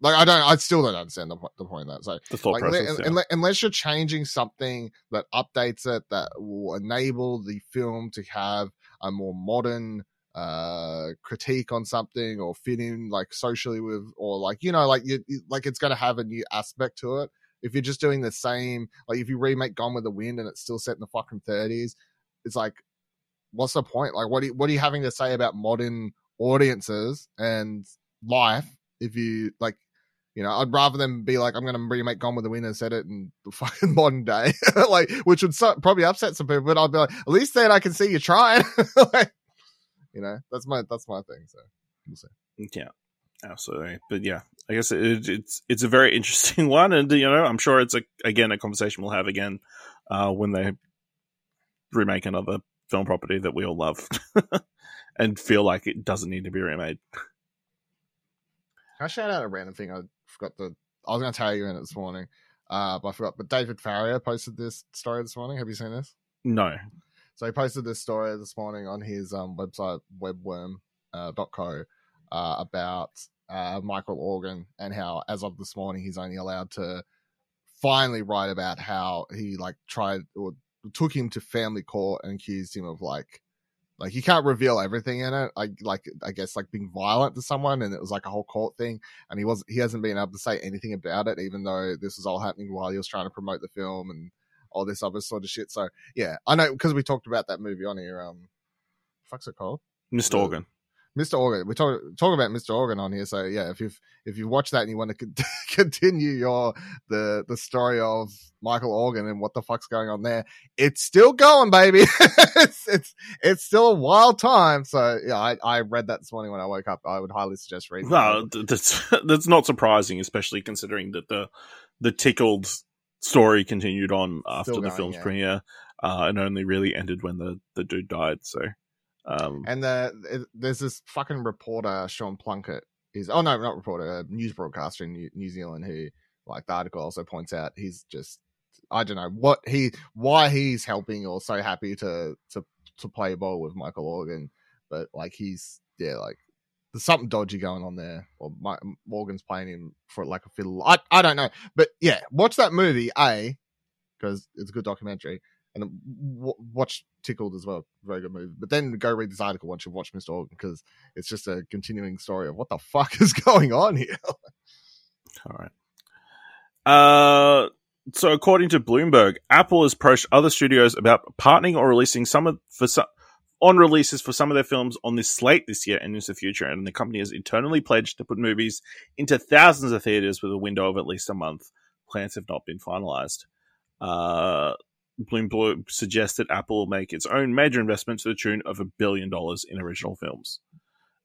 like I don't, I still don't understand the, the point of that. So The thought like, process. le- yeah. unle- unless you're changing something that updates it that will enable the film to have a more modern uh critique on something or fit in like socially with or like you know like you you- like it's going to have a new aspect to it if you're just doing the same like if you remake gone with the wind and it's still set in the fucking 30s it's like what's the point like what are you, what are you having to say about modern audiences and life if you like you know, I'd rather them be like, I'm going to remake Gone with the Wind and set it in the fucking modern day, like, which would so, probably upset some people. But I'd be like, at least then I can see you trying. like, you know, that's my that's my thing. So we'll see. Yeah, absolutely. But yeah, I guess it, it's it's a very interesting one, and you know, I'm sure it's a again a conversation we'll have again uh, when they remake another film property that we all love and feel like it doesn't need to be remade. Can I shout out a random thing? I forgot the. I was going to tell you in it this morning, uh, but I forgot. But David Farrier posted this story this morning. Have you seen this? No, So he posted this story this morning on his um, website, webworm.co, uh, dot co, uh, about uh, Michael Organ and how, as of this morning, he's only allowed to finally write about how he like tried or took him to family court and accused him of like like you can't reveal everything in it. I like I guess like being violent to someone, and it was like a whole court thing. And he was he hasn't been able to say anything about it, even though this was all happening while he was trying to promote the film and all this other sort of shit. So yeah, I know because we talked about that movie on here. Um, fuck's it called? Mr. Organ. Mr. Organ. We talk talk about Mr. Organ on here. So yeah, if you've if you watch that and you want to continue your the the story of Michael Organ and what the fuck's going on there, it's still going, baby. it's it's it's still a wild time. So yeah, I, I read that this morning when I woke up. I would highly suggest reading. Well, it. th- that's that's not surprising, especially considering that the the tickled story continued on after Still the film's yeah. premiere, uh, and only really ended when the the dude died. So, um, And the, there's this fucking reporter, Sean Plunket, oh no, not reporter, a news broadcaster in New, New Zealand who, like the article also points out, he's just I don't know what he why he's helping or so happy to to to play ball with Michael Organ, but like he's yeah like there's something dodgy going on there, or my, Morgan's playing him for like a fiddle. I I don't know, but yeah, watch that movie, a because it's a good documentary, and watch Tickled as well, very good movie. But then go read this article once you've watched Mr. Organ because it's just a continuing story of what the fuck is going on here. all right. Uh, so according to Bloomberg, Apple has approached other studios about partnering or releasing some of for some on releases for some of their films on this slate this year and into the future. And the company has internally pledged to put movies into thousands of theaters with a window of at least a month. Plans have not been finalized. Uh, Bloomberg suggested Apple will make its own major investment to the tune of a billion dollars in original films.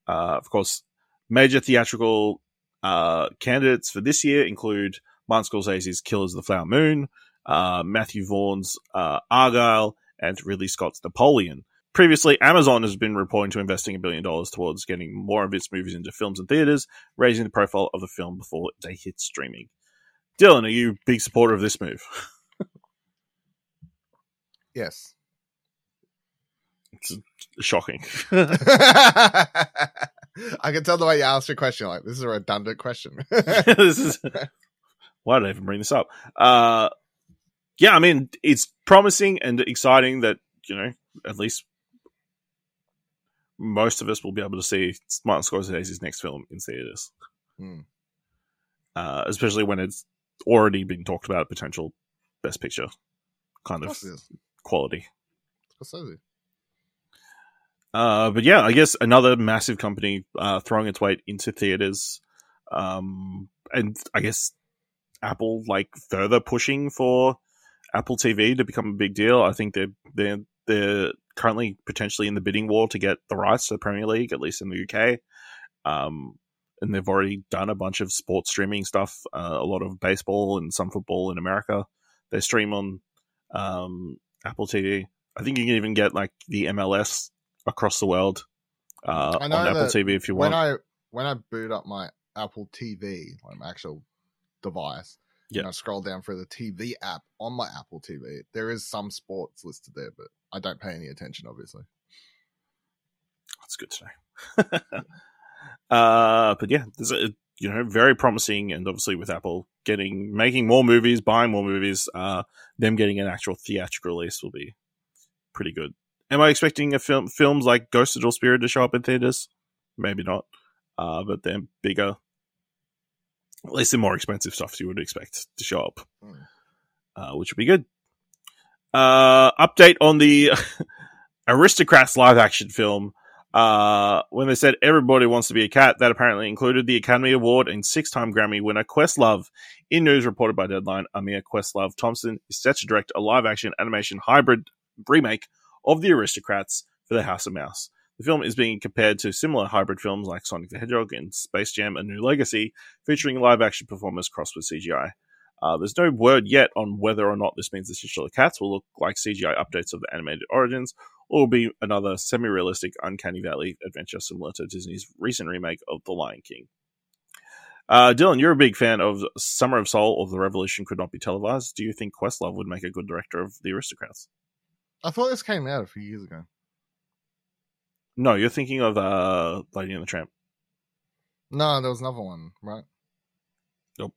Uh, of course, major theatrical uh, candidates for this year include Martin Scorsese's Killers of the Flower Moon, uh, Matthew Vaughn's uh, Argylle, and Ridley Scott's Napoleon. Previously, Amazon has been reporting to investing a billion dollars towards getting more of its movies into films and theaters, raising the profile of the film before they hit streaming. Dylan, are you a big supporter of this move? yes. It's shocking. I can tell the way you asked your question. Like this is a redundant question. this is why did I even bring this up? Uh, yeah, I mean, it's promising and exciting that you know at least most of us will be able to see Martin Scorsese's next film in theaters, Hmm. uh, especially when it's already been talked about potential Best Picture kind Of of course it is. Quality. Scorsese. Uh, but yeah, I guess another massive company uh, throwing its weight into theaters, um, and I guess Apple like further pushing for Apple TV to become a big deal. I think they're they're they're currently potentially in the bidding war to get the rights to the Premier League, at least in the UK. Um, and they've already done a bunch of sports streaming stuff. Uh, a lot of baseball and some football in America. They stream on um, Apple TV. I think you can even get like the MLS across the world uh, on Apple TV if you want. when I when I boot up my Apple TV, like my actual device, Yeah. and I scroll down for the TV app on my Apple TV, there is some sports listed there, but I don't pay any attention, obviously. That's good to know. uh, but yeah, there's a you know very promising, and obviously with Apple getting making more movies, buying more movies, uh, them getting an actual theatrical release will be pretty good. Am I expecting a film films like Ghost of Dual Spirit to show up in theaters? Maybe not, uh, but they're bigger. At least the more expensive stuff you would expect to show up, Mm. uh, which would be good. Uh, update on the Aristocrats live action film uh, when they said everybody wants to be a cat, that apparently included the Academy Award and six-time Grammy winner Questlove. In news reported by Deadline, Amir Questlove Thompson is set to direct a live-action animation hybrid remake of the Aristocrats for the House of Mouse. The film is being compared to similar hybrid films like Sonic the Hedgehog and Space Jam: A New Legacy, featuring live-action performers crossed with CGI. Uh, there's no word yet on whether or not this means the titular cats will look like CGI updates of the animated origins, or will be another semi-realistic Uncanny Valley adventure similar to Disney's recent remake of The Lion King. Uh, Dylan, you're a big fan of Summer of Soul or The Revolution Could Not Be Televised. Do you think Questlove would make a good director of The Aristocrats? I thought this came out a few years ago. No, you're thinking of uh, Lady and the Tramp. No, there was another one, right? Nope.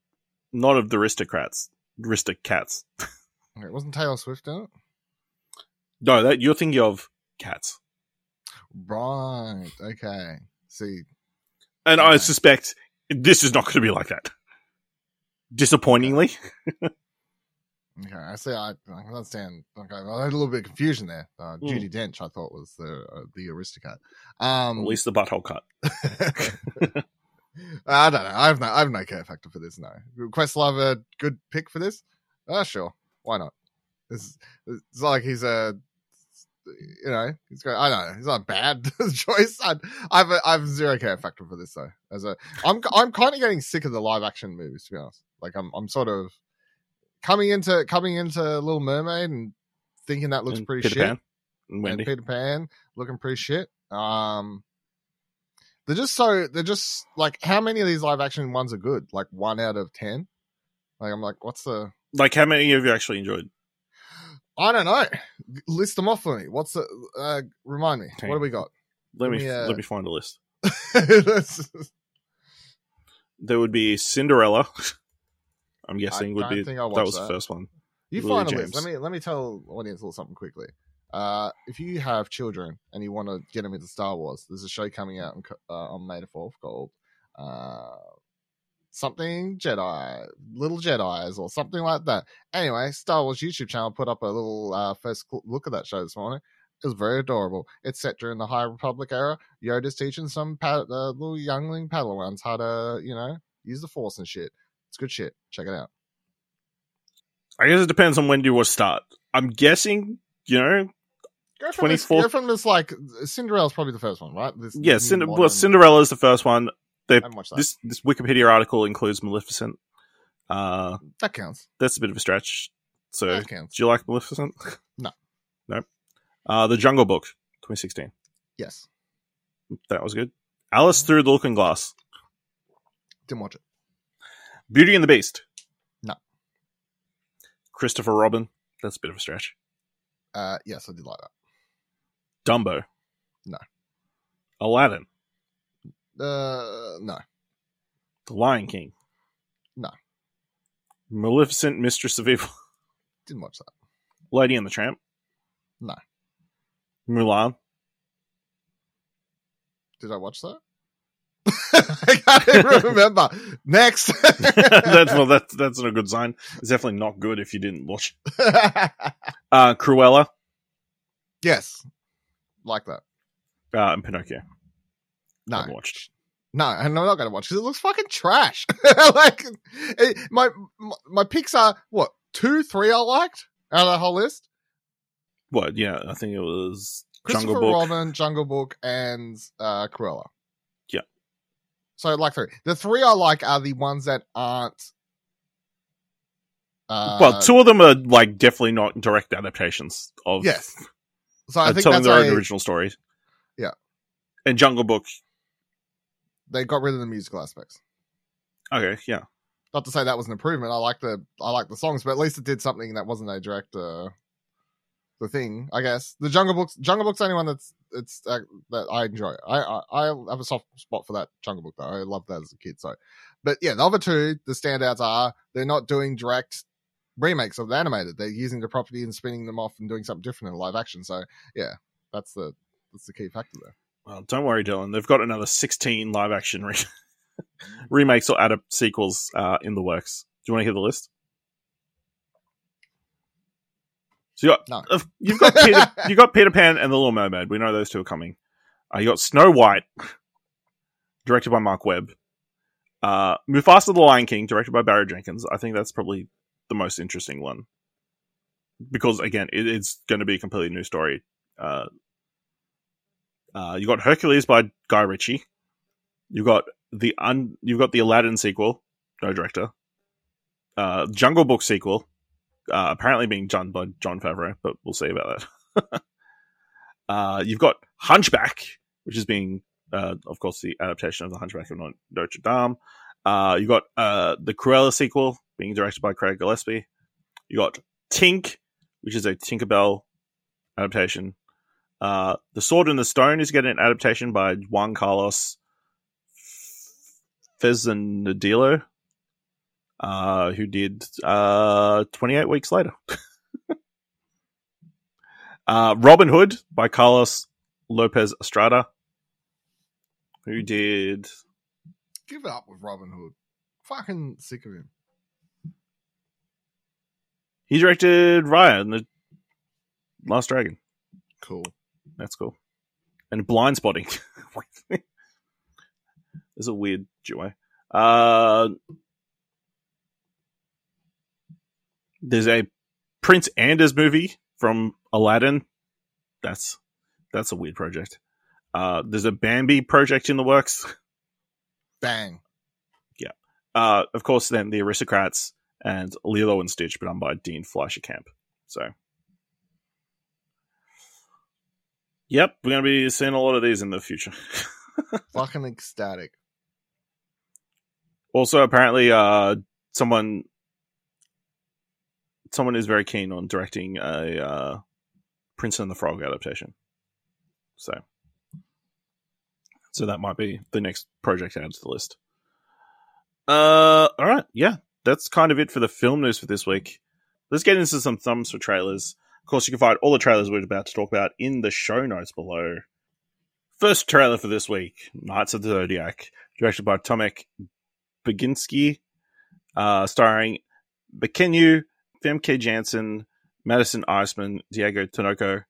Not of the Aristocrats. Aristocats. Okay, wasn't Taylor Swift in it? No, that you're thinking of Cats. Right. Okay. See, And I suspect this is not going to be like that. Disappointingly. okay. I see. I, I understand. Okay, well, I had a little bit of confusion there. Uh, Hmm. Judi Dench, I thought was the uh, the aristocrat. Um, At least the butthole cut. I don't know. I have no. I have no care factor for this. No. Questlove a good pick for this? Ah, sure. Why not? It's, it's like he's a. You know, he's going. I don't know. He's not a bad choice. I, I've a, I've zero care factor for this though. As a, I'm I'm kind of getting sick of the live action movies to be honest. Like I'm I'm sort of coming into coming into Little Mermaid and thinking that looks And pretty Peter shit Pan and Wendy. and Peter Pan looking pretty shit. Um, they're just so they're just like how many of these live action ones are good? Like one out of ten. Like I'm like, what's the? Like, how many of you actually enjoyed? I don't know. List them off for me. What's the? Uh, remind me. Okay. What do we got? Let me a- let me find a list. There would be Cinderella. I'm guessing I would be that was that. the first one. you Lily find a list. Let me let me tell audience a little something quickly. Uh, if you have children and you want to get them into Star Wars, there's a show coming out on, uh, on May the fourth called uh, something Jedi, Little Jedi's, or something like that. Anyway, Star Wars YouTube channel put up a little uh, first look at that show this morning. It was very adorable. It's set during the High Republic era. Yoda's teaching some pa- uh, little youngling Padawans how to, you know, use the Force and shit. It's good shit. Check it out. I guess it depends on when you will start. I'm guessing, you know, Go from, this, 24th go from this like Cinderella's probably the first one, right? This, yeah, Cinder- well, Cinderella is the first one. They I haven't watched that. this this Wikipedia article includes Maleficent. Uh, that counts. that's a bit of a stretch. So, That counts. do you like Maleficent? No. no. Uh, the Jungle Book, 2016. Yes, That was good. Alice Through the Looking Glass. didn't watch it. Beauty and the Beast. No. Christopher Robin. That's a bit of a stretch. Uh, yes, I did like that. Dumbo. No. Aladdin. Uh, no, The Lion King. No. Maleficent, Mistress of Evil. didn't watch that. Lady and the Tramp. No. Mulan. Did I watch that? I can't remember. Next. that's well, that's that's not a good sign. It's definitely not good if you didn't watch. Uh, Cruella yes, like that. uh, and Pinocchio. No, I've watched. No, and I'm not going to watch because it looks fucking trash. like it, my my- my picks are what two, three I liked out of the whole list. What? Yeah, I think it was Christopher Jungle Book. Robin, Jungle Book, and uh, Cruella. Yeah. So like three. The three I like are the ones that aren't. Uh, well, two of them are like definitely not direct adaptations of Yes. So I uh, think telling that's their a, own original stories. Yeah. And Jungle Book. They got rid of the musical aspects. Okay, yeah. Not to say that was an improvement. I like the I like the songs, but at least it did something that wasn't a direct uh, the thing. I guess the Jungle Book's Jungle Book's the only one that's it's uh, that I enjoy. I, I I have a soft spot for that Jungle Book though. I loved that as a kid. So, but yeah, the other two, the standouts are they're not doing direct remakes of the animated. They're using the property and spinning them off and doing something different in live action. So yeah, that's the that's the key factor there. Well, don't worry, Dylan. They've got another 16 live action re- remakes or adapt sequels uh, in the works. Do you want to hear the list? So you got, No. uh, you've got Peter, you got Peter Pan and the Little Mermaid. We know those two are coming. Uh, you got Snow White, directed by Marc Webb. Uh, Mufasa the Lion King, directed by Barry Jenkins. I think that's probably the most interesting one because again, it, it's going to be a completely new story. Uh, uh, you got Hercules by Guy Ritchie. You got the un, you've got the Aladdin sequel, no director. Uh, Jungle Book sequel, uh, apparently being done by Jon Favreau, but we'll see about that. uh, you've got Hunchback, which is being, uh, of course, the adaptation of the Hunchback of Notre Dame. Uh, you got uh, the Cruella sequel being directed by Craig Gillespie. You got Tink, which is a Tinkerbell adaptation. Uh, the Sword and the Stone is getting an adaptation by Juan Carlos Fresnadillo, uh, who did uh, 28 Weeks Later. uh, Robin Hood by Carlos Lopez Estrada, who did Give it up with Robin Hood. Fucking sick of him. he directed Raya and the Last Dragon. Cool. That's cool. And Blindspotting. There's a weird duo. Uh, there's a Prince Anders movie from Aladdin. That's that's a weird project. Uh, there's a Bambi project in the works. Bang. Yeah. Uh, of course, then the Aristocrats and Lilo and Stitch, but done by Dean Fleischer Camp. So, yep, we're going to be seeing a lot of these in the future. Fucking ecstatic. Also, apparently, uh, someone someone is very keen on directing a uh, Prince and the Frog adaptation. So, so that might be the next project added to the list. Uh, all right, yeah, that's kind of it for the film news for this week. Let's get into some thumbs for trailers. Of course, you can find all the trailers we're about to talk about in the show notes below. First trailer for this week: Knights of the Zodiac, directed by Tomek Baginski, uh, starring Mackenyu, Famke Janssen, Madison Iseman, Diego Tinoco,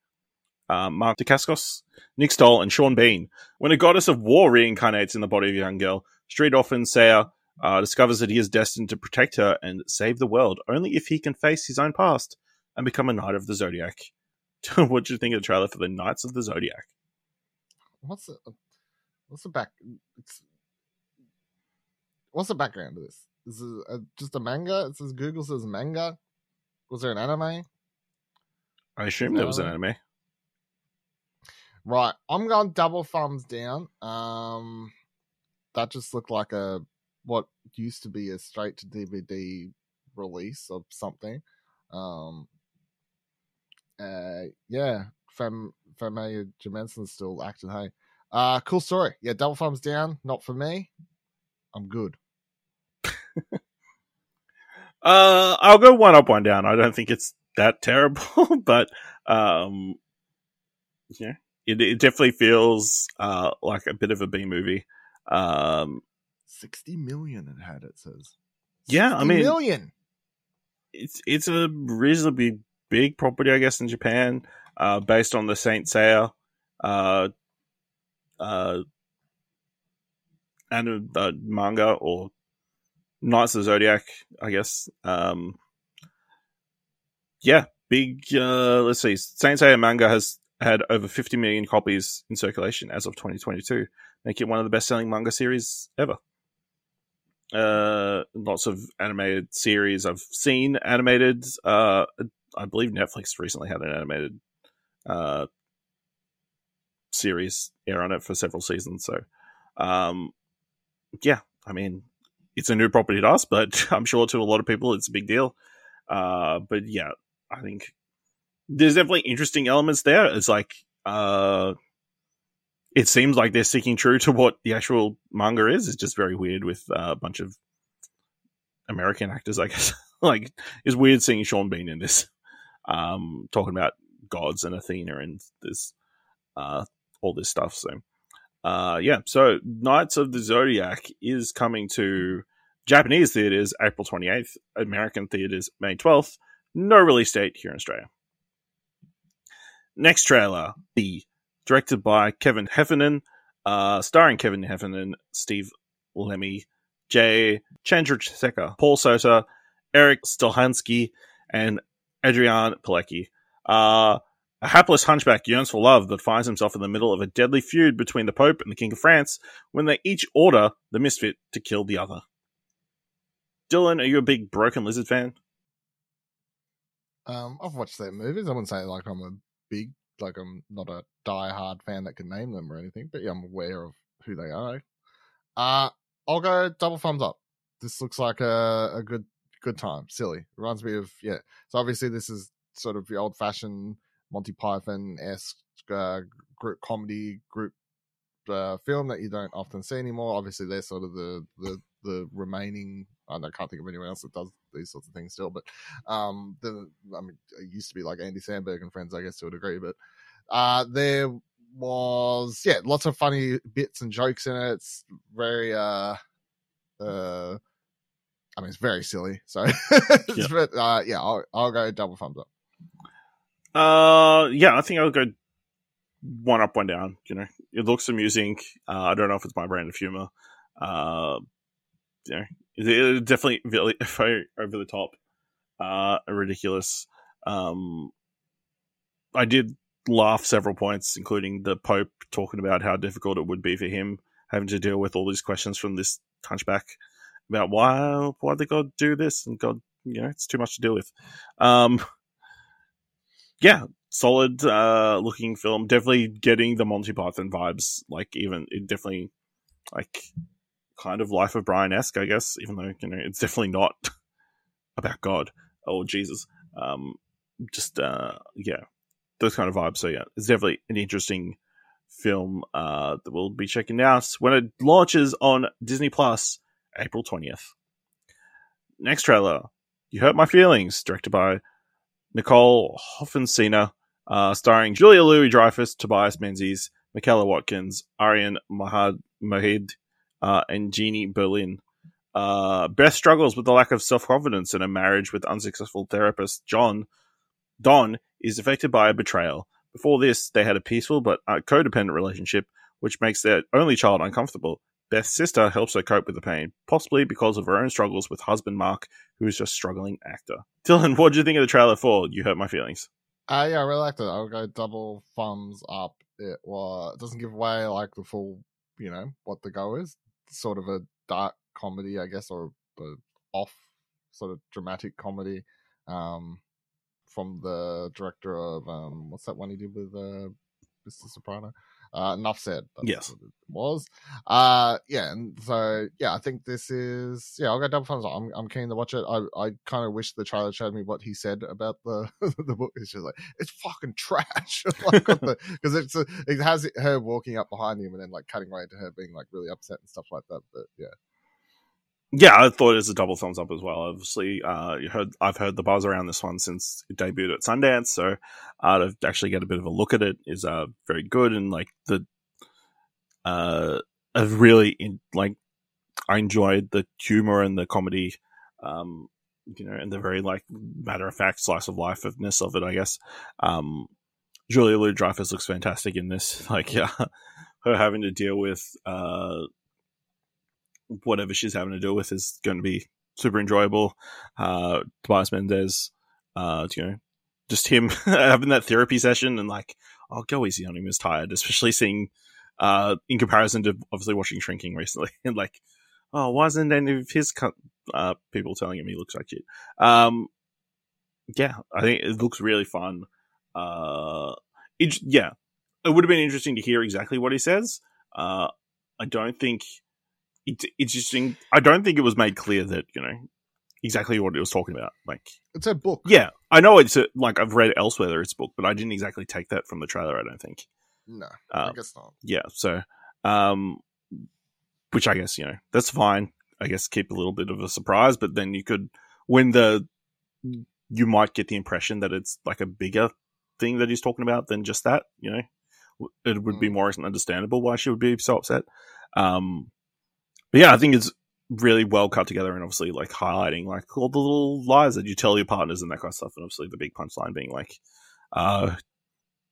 uh, Mark Dacascos, Nick Stahl, and Sean Bean. When a goddess of war reincarnates in the body of a young girl, Street Orphan Seiya uh, discovers that he is destined to protect her and save the world only if he can face his own past and become a Knight of the Zodiac. what do you think of the trailer for the Knights of the Zodiac? What's the what's the back? It's, what's the background of this? Is it a, just a manga? It says Google says manga. Was there an anime? I assume there was an anime. Right, I'm going double thumbs down. Um, that just looked like a what used to be a straight to DVD release of something. Um, uh, yeah, Fam Famaya Jamenson's still acting. Hey, uh, cool story. Yeah, double thumbs down. Not for me. I'm good. Uh, I'll go one up, one down. I don't think it's that terrible, but um, yeah, it, it definitely feels uh like a bit of a B movie. Um, Sixty million it had. It says. Yeah, I 60 mean- million. it's it's a reasonably big property, I guess, in Japan, uh, based on the Saint Seiya, uh, uh, and uh, manga or Knights of the Zodiac, I guess. Um, yeah, big. Uh, let's see, Saint Seiya manga has had over 50 million copies in circulation as of 2022, making it one of the best-selling manga series ever. Uh, lots of animated series I've seen animated. Uh, I believe Netflix recently had an animated uh, series air on it for several seasons. So, um, yeah, I mean, it's a new property to us, but I'm sure to a lot of people it's a big deal. Uh, but yeah, I think there's definitely interesting elements there. It's like, uh, it seems like they're sticking true to what the actual manga is. It's just very weird with uh, a bunch of American actors, I guess. like, it's weird seeing Sean Bean in this, um, talking about gods and Athena and this, uh, all this stuff. So, uh, yeah. So, Knights of the Zodiac is coming to Japanese theaters April 28th, American theaters May 12th. No release date here in Australia. Next trailer, The directed by Kevin Heffernan, uh, starring Kevin Heffernan, Steve Lemme, Jay Chandrasekhar, Paul Soter, Erik Stolhanske, and Adrianne Palicki. Uh, a hapless hunchback yearns for love but finds himself in the middle of a deadly feud between the Pope and the King of France when they each order the misfit to kill the other. Dylan, are you a big Broken Lizard fan? Um, I've watched their movies. I wouldn't say like I'm a big, like I'm not a die-hard fan that can name them or anything, but yeah, I'm aware of who they are. Uh, I'll go double thumbs up. This looks like a, a good good time. Silly. Reminds me of yeah. So obviously this is sort of the old fashioned Monty Python esque uh, group comedy group uh, film that you don't often see anymore. Obviously, they're sort of the the the remaining. I, can't think of anyone else that does these sorts of things still, but um, the I mean, it used to be like Andy Samberg and friends, I guess, to a degree. But uh, there was yeah, lots of funny bits and jokes in it. It's very uh, uh, I mean, it's very silly. So, yeah, but, uh, yeah I'll, I'll go double thumbs up. Uh, yeah, I think I'll go one up, one down. You know, it looks amusing. Uh, I don't know if it's my brand of humor. Uh, you know, it, it definitely very over the top, uh, ridiculous. Um, I did laugh several points, including the Pope talking about how difficult it would be for him having to deal with all these questions from this hunchback about why why did God do this and God, you know, it's too much to deal with. Um, yeah, solid uh, looking film. Definitely getting the Monty Python vibes. Like even it definitely like kind of Life of Brian esque, I guess. Even though you know it's definitely not about God or Jesus. Um, just uh, yeah, those kind of vibes. So yeah, it's definitely an interesting film uh, that we'll be checking out when it launches on Disney Plus April twentieth. Next trailer, "You Hurt My Feelings," directed by Nicole Holofcener, uh, starring Julia Louis Dreyfus, Tobias Menzies, Michaela Watkins, Arian Mahad Mohid, uh, and Jeannie Berlin. Uh, Beth struggles with the lack of self confidence in a marriage with unsuccessful therapist John. Don is affected by a betrayal. Before this, they had a peaceful but uh, codependent relationship, which makes their only child uncomfortable. Beth's sister helps her cope with the pain, possibly because of her own struggles with husband Mark, who is just struggling actor. Dylan, what do you think of the trailer for You Hurt My Feelings? Uh, yeah, I really liked it. I'll go double thumbs up. It was it doesn't give away like the full, you know, what the go is. sort of a dark comedy, I guess, or the off sort of dramatic comedy. Um, from the director of um, what's that one he did with uh, Mr. Soprano? Uh, enough said. yes, it was. Uh, yeah, and so yeah, I think this is yeah. I'll go double thumbs up. I'm I'm keen to watch it. I I kind of wish the trailer showed me what he said about the the book. It's just like it's fucking trash. because it's a, it has her walking up behind him and then like cutting right into her being like really upset and stuff like that. But yeah, yeah, I thought it was a double thumbs up as well. Obviously, uh, heard I've heard the buzz around this one since it debuted at Sundance, so uh, to actually get a bit of a look at it is uh, very good and like the uh, I've really in, like I enjoyed the humor and the comedy, um, you know, and the very like matter of fact slice of lifeness of it. I guess um, Julia Louis Dreyfus looks fantastic in this. Like, yeah, her having to deal with uh whatever she's having to deal with is going to be super enjoyable. Uh, Tobias Menzies, uh, you know, just him having that therapy session and like, oh, go easy on him is tired, especially seeing uh in comparison to obviously watching Shrinking recently and like, oh, why isn't any of his uh people telling him he looks like shit? Um, yeah, I think it looks really fun. Uh, it, yeah, it would have been interesting to hear exactly what he says. Uh, I don't think it's interesting. I don't think it was made clear that you know exactly what it was talking about. Like, It's a book. yeah, I know it's a, like I've read elsewhere that it's a book, but I didn't exactly take that from the trailer. I don't think. No, I Um, guess not. yeah, so, um, which I guess you know that's fine. I guess keep a little bit of a surprise, but then you could when the you might get the impression that it's like a bigger thing that he's talking about than just that. You know, it would be Mm. more understandable why she would be so upset. Um, but yeah, I think it's really well cut together and obviously like highlighting like all the little lies that you tell your partners and that kind of stuff. And obviously the big punchline being like, uh,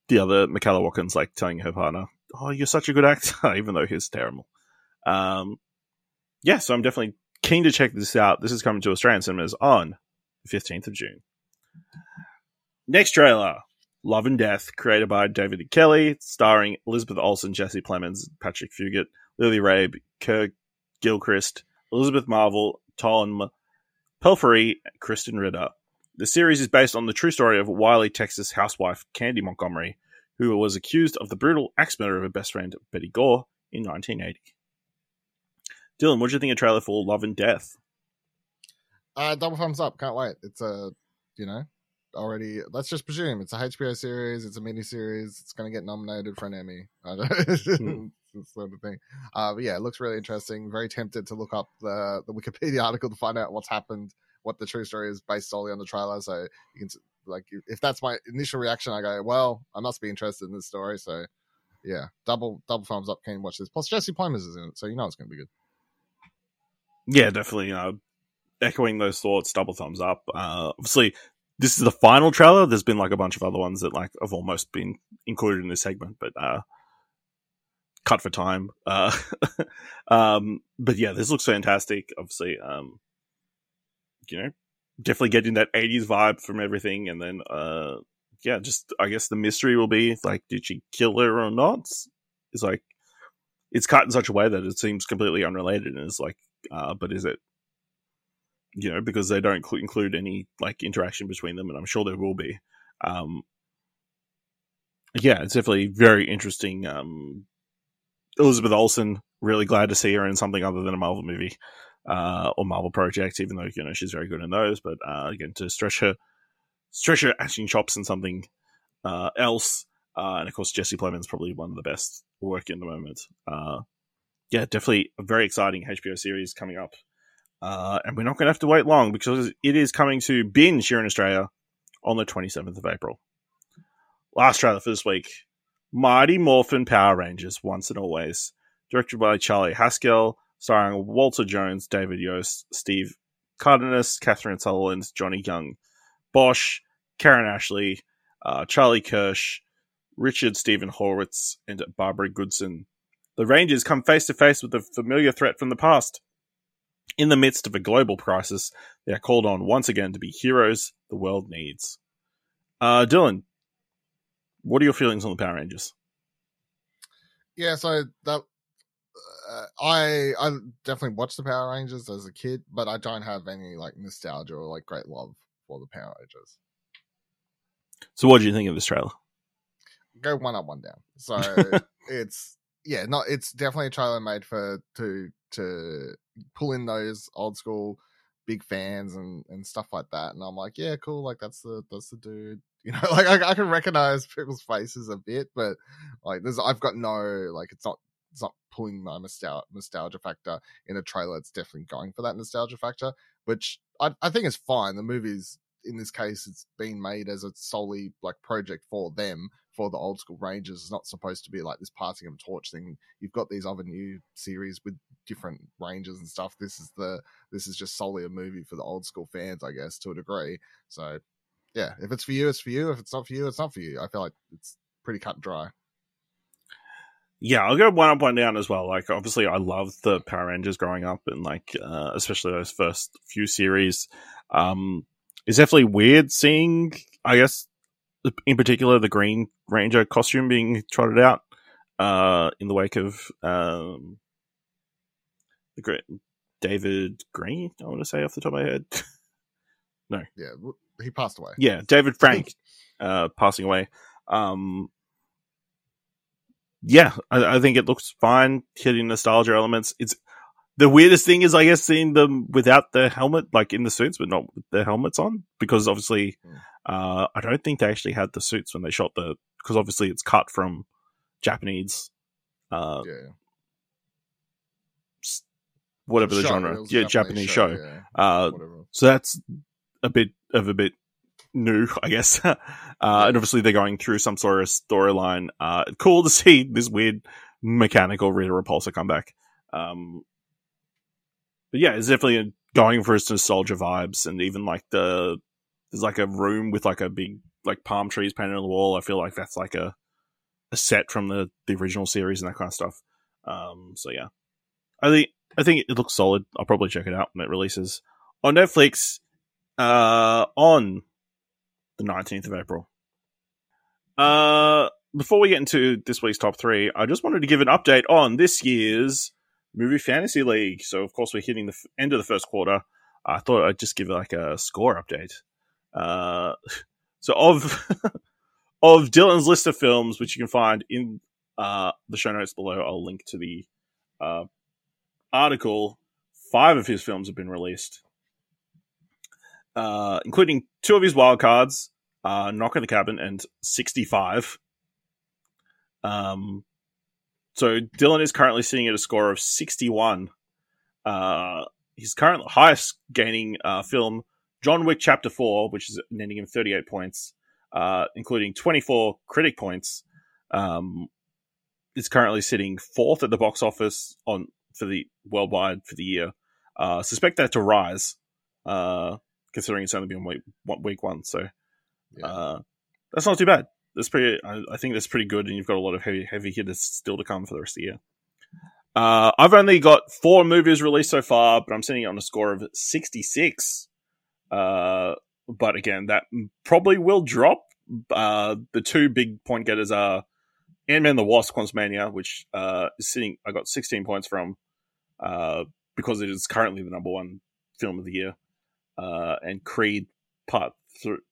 the other Michaela Watkins like telling her partner, "Oh, you're such a good actor," even though he's terrible. Um, yeah, so I'm definitely keen to check this out. This is coming to Australian cinemas on the 15th of June. Next trailer, Love and Death, created by David E. Kelley, starring Elizabeth Olsen, Jesse Plemons, Patrick Fugit, Lily Rabe, Kirk Gilchrist, Elizabeth Marvel, Tom Pelphrey, Krysten Ritter. The series is based on the true story of Wylie, Texas housewife Candy Montgomery, who was accused of the brutal axe murder of her best friend Betty Gore in 1980. Dylan, what do you think of trailer for Love and Death? Uh, double thumbs up. Can't wait. It's a, you know, already. Let's just presume it's a HBO series. It's a mini series. It's going to get nominated for an Emmy. Sort of thing. Uh, but yeah, it looks really interesting. Very tempted to look up the the Wikipedia article to find out what's happened, what the true story is based solely on the trailer. So you can like, if that's my initial reaction, I go, well, I must be interested in this story. So yeah, double double thumbs up. Can watch this. Plus Jesse Plemons is in it, so you know it's going to be good. Yeah, definitely. Uh, echoing those thoughts, double thumbs up. Uh, obviously, this is the final trailer. There's been like a bunch of other ones that like have almost been included in this segment, but uh, cut for time. Uh, um, but yeah, this looks fantastic. Obviously, um, you know, definitely getting that '80s vibe from everything, and then uh, yeah, just I guess the mystery will be like, did she kill her or not? It's like it's cut in such a way that it seems completely unrelated, and it's like, uh, but is it? You know, because they don't cl- include any like interaction between them, and I'm sure there will be. Um, yeah, it's definitely very interesting. Um, Elizabeth Olsen, really glad to see her in something other than a Marvel movie uh, or Marvel project, even though you know she's very good in those. But uh, again, to stretch her stretch her acting chops in something uh, else, uh, and of course Jesse Plemons probably one of the best work in the moment. Uh, yeah, definitely a very exciting HBO series coming up, uh, and we're not going to have to wait long because it is coming to binge here in Australia on the twenty seventh of April. Last trailer for this week. Mighty Morphin Power Rangers, Once and Always, directed by Charlie Haskell, starring Walter Jones, David Yost, Steve Cardenas, Catherine Sutherland, Johnny Yong, Bosch, Karen Ashley, uh, Charlie Kersh, Richard Stephen Horwitz, and Barbara Goodson. The Rangers come face to face with a familiar threat from the past. In the midst of a global crisis, they are called on once again to be heroes the world needs. Uh, Dylan, what are your feelings on the Power Rangers? Yeah, so that uh, I I definitely watched the Power Rangers as a kid, but I don't have any like nostalgia or like great love for the Power Rangers. So, what do you think of this trailer? Go one up, one down. So it's yeah, not it's definitely a trailer made for to to pull in those old school big fans and and stuff like that. And I'm like, yeah, cool. Like that's the that's the dude. You know, like I, I can recognize people's faces a bit, but like there's I've got no like it's not it's not pulling my nostalgia nostalgia factor in a trailer. It's definitely going for that nostalgia factor, which I I think is fine. The movie's in this case it's been made as a solely like project for them for the old school Rangers. It's not supposed to be like this passing of torch thing. You've got these other new series with different Rangers and stuff. This is the this is just solely a movie for the old school fans, I guess, to a degree. So yeah, if it's for you, it's for you. If it's not for you, it's not for you. I feel like it's pretty cut and dry. Yeah, I'll go one up, one down as well. Like, obviously, I loved the Power Rangers growing up, and like, uh, especially those first few series. Um, it's definitely weird seeing, I guess, in particular the Green Ranger costume being trotted out uh, in the wake of um, the great David Green. I want to say off the top of my head. No, yeah, he passed away. yeah, David Frank uh, passing away. Um, yeah, I, I think it looks fine, hitting nostalgia elements. It's the weirdest thing is, I guess, seeing them without the helmet, like in the suits, but not with the helmets on, because obviously, Hmm. uh, I don't think they actually had the suits when they shot the, because obviously it's cut from Japanese, uh, Yeah, whatever the Show, genre, it was a yeah, Japanese, show. yeah, Uh. So that's a bit of a bit new, I guess. uh, and obviously they're going through some sort of storyline. Uh, cool to see this weird mechanical Rita Repulsa come back. Um, but yeah, it's definitely going for its nostalgia vibes and even like the, there's like a room with like a big, like palm trees painted on the wall. I feel like that's like a, a set from the, the original series and that kind of stuff. Um, so yeah, I think, I think it looks solid. I'll probably check it out when it releases on Netflix uh, on the 19th of April. Uh, before we get into this week's top three, I just wanted to give an update on this year's Movie Fantasy League. So, of course, we're hitting the f- end of the first quarter. I thought I'd just give like a score update. Uh, so of of Dylan's list of films, which you can find in uh, the show notes below, I'll link to the uh, article. Five of his films have been released uh, including two of his wild cards, uh, Knock at the Cabin and 65. Um, so Dylan is currently sitting at a score of 61. Uh, his current highest gaining uh, film, John Wick Chapter 4, which is netting him 38 points, uh, including 24 critic points, um, is currently sitting fourth at the box office on for the worldwide for the year. Uh, suspect that to rise. Uh, considering it's only been week one, week one. So Yeah. uh, that's not too bad. That's pretty. I, I think that's pretty good, and you've got a lot of heavy heavy hitters still to come for the rest of the year. Uh, I've only got four movies released so far, but I'm sitting on a score of 66. Uh, but again, that probably will drop. Uh, the two big point getters are Ant Man the Wasp Quantumania, which uh, is sitting. I got 16 points from uh, because it is currently the number one film of the year uh, and Creed Part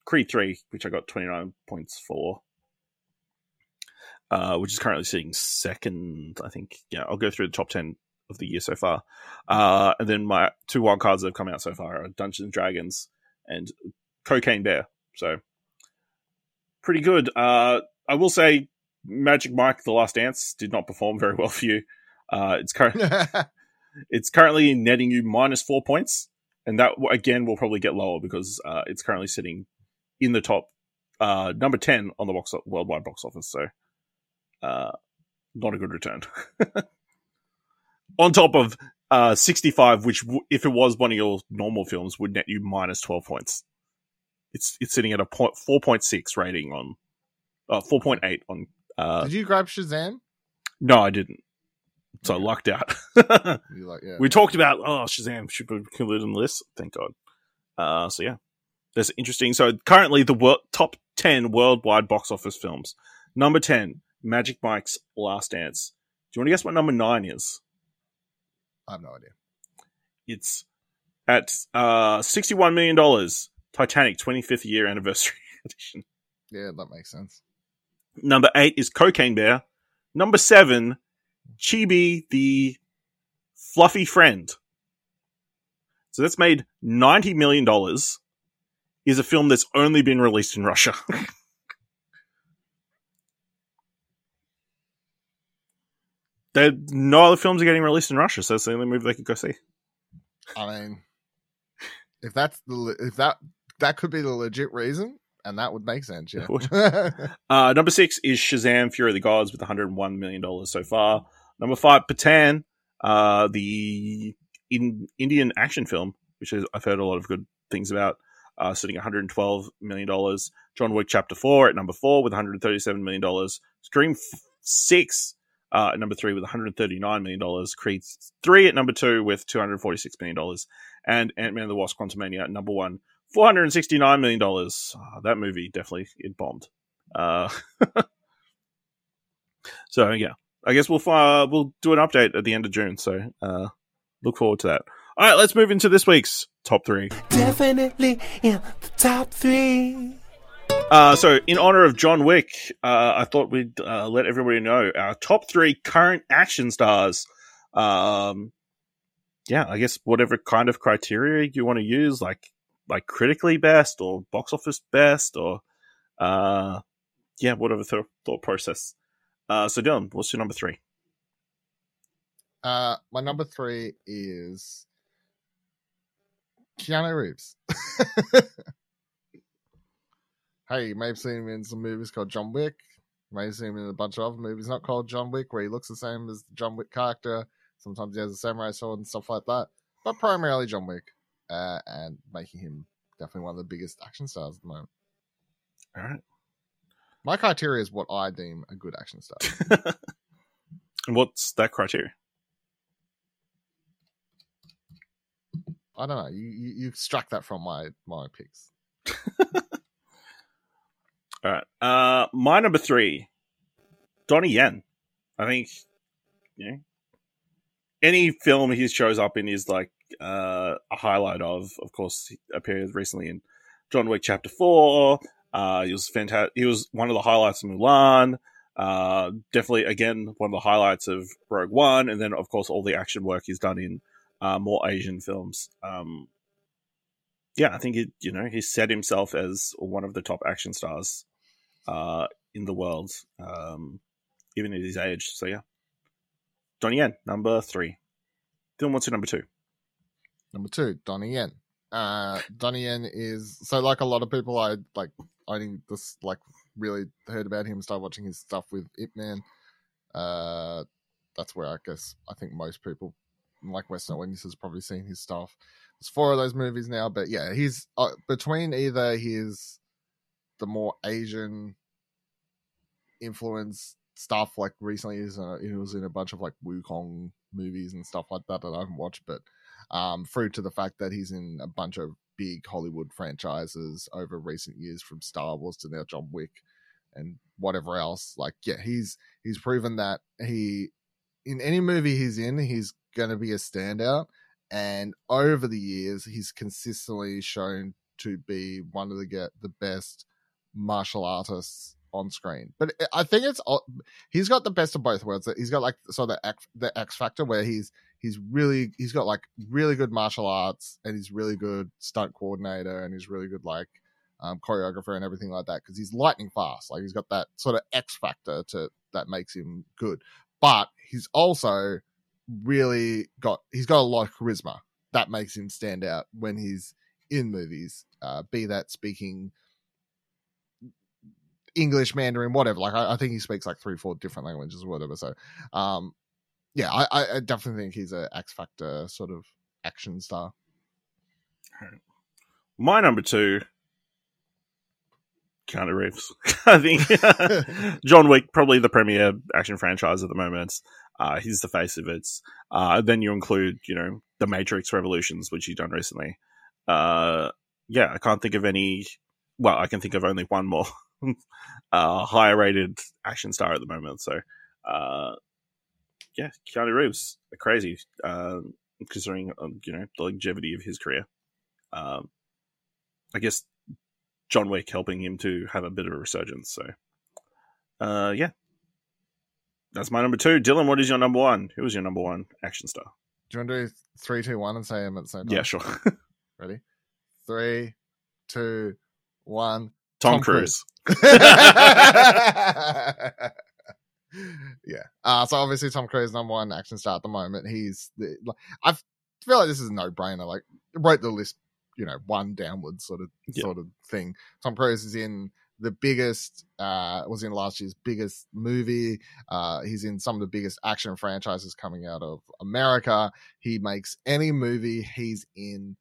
Creed Three, which I got twenty nine points for, uh, which is currently sitting second. I think. Yeah, I'll go through the top ten of the year so far, uh, and then my two wild cards that have come out so far are Dungeons and Dragons and Cocaine Bear. So pretty good. Uh, I will say, Magic Mike: The Last Dance did not perform very well for you. Uh, it's current. It's currently netting you minus four points, and that again will probably get lower because uh, it's currently sitting in the top uh, number ten on the box worldwide box office. So, uh, not a good return. on top of uh, sixty-five, which w- if it was one of your normal films would net you minus twelve points. It's it's sitting at a point four point six rating on uh, four point eight on. Uh, Did you grab Shazam? no, I didn't. So I lucked out. Like yeah. we talked about oh Shazam should be included in the list. Thank God. Uh, so yeah, that's interesting. So currently the wor- top ten worldwide box office films. Number ten, Magic Mike's Last Dance. Do you want to guess what number nine is? I have no idea. It's at uh sixty-one million dollars. Titanic 25th year anniversary edition. Yeah, that makes sense. Number eight is Cocaine Bear. Number seven, Chibi the Fluffy Friend. So that's made $90 million. Is a film that's only been released in Russia. There, no other films are getting released in Russia, so it's the only movie they could go see. I mean, if that's the if that that could be the legit reason, and that would make sense. Yeah. Uh, number six is Shazam: Fury of the Gods with 101 million dollars so far. Number five, Pathaan, uh, the in- Indian action film, which is, I've heard a lot of good things about, uh, sitting 112 million dollars. John Wick Chapter Four at number four with 137 million dollars. Scream Six uh, at number three with 139 million dollars. Creed Three at number two with 246 million dollars, and Ant Man and the Wasp: Quantumania at number one. Four hundred and sixty-nine million dollars. Ah, that movie definitely it bombed. Uh, so yeah, I guess we'll fi- we'll do an update at the end of June. So uh, look forward to that. All right, let's move into this week's top three. Definitely in the top three. Uh, so, in honor of John Wick, uh, I thought we'd uh, let everybody know our top three current action stars. Um, yeah, I guess whatever kind of criteria you want to use, like like critically best or box office best, or uh, yeah, whatever th- thought process. Uh, so, Dylan, what's your number three? Uh, my number three is Keanu Reeves. hey, you may have seen him in some movies called John Wick. You may have seen him in a bunch of other movies not called John Wick, where he looks the same as the John Wick character. Sometimes he has a samurai sword and stuff like that, but primarily John Wick, uh, and making him definitely one of the biggest action stars at the moment. All right. My criteria is what I deem a good action star. And what's that criteria? I don't know. You, you you extract that from my my picks. All right. Uh, my number three, Donnie Yen. I think, know, any film he shows up in is like uh, a highlight of. Of course, he appeared recently in John Wick Chapter Four. Uh, he was fantastic. He was one of the highlights of Mulan. Uh, definitely, again, one of the highlights of Rogue One, and then of course all the action work he's done in uh, more Asian films. Um, yeah, I think he, you know, he set himself as one of the top action stars uh, in the world, um, even at his age. So yeah, Donnie Yen, number three. Dylan, what's your number two? Number two, Donnie Yen. Uh, Donnie Yen is so like a lot of people. I like only this like really heard about him, and started watching his stuff with Ip Man. Uh, that's where I guess I think most people like Western audiences probably seen his stuff. There's four of those movies now, but yeah, he's uh, between either his the more Asian influence stuff like recently he's uh, he was in a bunch of like Wukong movies and stuff like that that I haven't watched, but um, through to the fact that he's in a bunch of big Hollywood franchises over recent years, from Star Wars to now John Wick and whatever else. Like, yeah, he's he's proven that he in any movie he's in, he's gonna be a standout. And over the years, he's consistently shown to be one of the get the best martial artists on screen. But I think it's he's got the best of both worlds. He's got like so the X, the X factor where he's he's really he's got like really good martial arts and he's really good stunt coordinator and he's really good like um, choreographer and everything like that because he's lightning fast. Like he's got that sort of X factor to that makes him good. But he's also really got he's got a lot of charisma that makes him stand out when he's in movies. Uh, be that speaking English, Mandarin, whatever. Like I, I, think he speaks like three, four different languages or whatever. So, um, yeah, I, I definitely think he's a X Factor sort of action star. My number two, Keanu Reeves. I think John Wick probably the premier action franchise at the moment. Uh, he's the face of it. Uh, then you include, you know, the Matrix Revolutions, which he's done recently. Uh, yeah, I can't think of any. Well, I can think of only one more uh, higher rated action star at the moment. So, uh, yeah, Keanu Reeves, crazy, uh, considering um, you know the longevity of his career. Um, I guess John Wick helping him to have a bit of a resurgence. So, uh, yeah, that's my number two. Dylan, what is your number one? Who was your number one action star? Do you want to do three, two, one, and say them at the same time? Yeah, sure. Ready? Three, two, one. Tom, Tom Cruise. Cruise. yeah. Uh, so obviously Tom Cruise number one action star at the moment. He's the, I feel like this is a no brainer. Like wrote the list, you know, one downwards sort of yeah. sort of thing. Tom Cruise is in the biggest uh was in last year's biggest movie uh he's in some of the biggest action franchises coming out of america he makes any movie he's in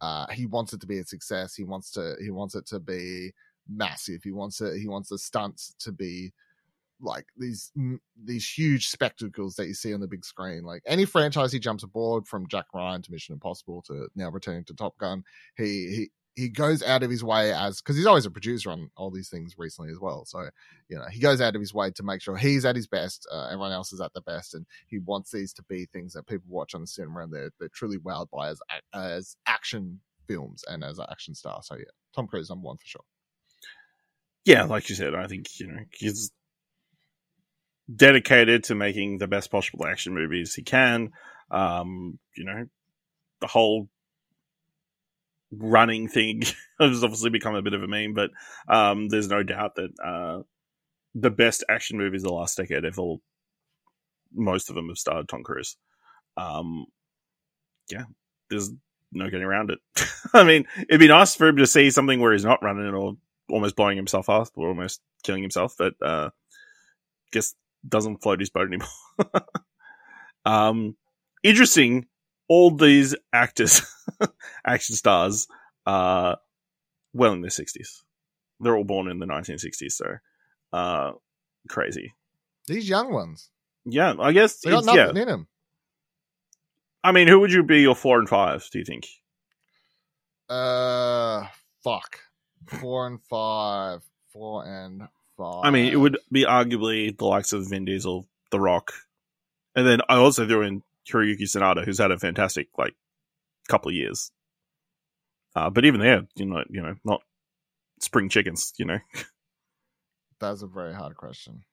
uh he wants it to be a success he wants to he wants it to be massive he wants it he wants the stunts to be like these these huge spectacles that you see on the big screen. Like any franchise he jumps aboard, from Jack Ryan to Mission Impossible to now returning to Top Gun, he he he goes out of his way as because he's always a producer on all these things recently as well. So you know he goes out of his way to make sure he's at his best, uh, everyone else is at their best, and he wants these to be things that people watch on the cinema and they're they're truly wowed by as as action films and as an action star. So yeah, Tom Cruise number one for sure. yeah, like you said, I think you know he's dedicated to making the best possible action movies he can. Um, you know, the whole running thing has obviously become a bit of a meme, but um, there's no doubt that uh, the best action movies of the last decade have all, most of them have starred Tom Cruise. Um, yeah, there's no getting around it. I mean, it'd be nice for him to see something where he's not running or almost blowing himself up or almost killing himself, but uh, guess doesn't float his boat anymore. um, interesting. All these actors, action stars, are well in their sixties. They're all born in the 1960s, so uh, crazy. These young ones, Yeah, I guess. they got it's- yeah, nothing in them. I mean, who would you be your four and five? Do you think? Uh, fuck. Four and five. Four and five. I mean, it would be arguably the likes of Vin Diesel, The Rock, and then I also threw in Hiroyuki Sanada, who's had a fantastic like couple of years. Uh, but even there, you know, you know, not spring chickens. You know, That's a very hard question.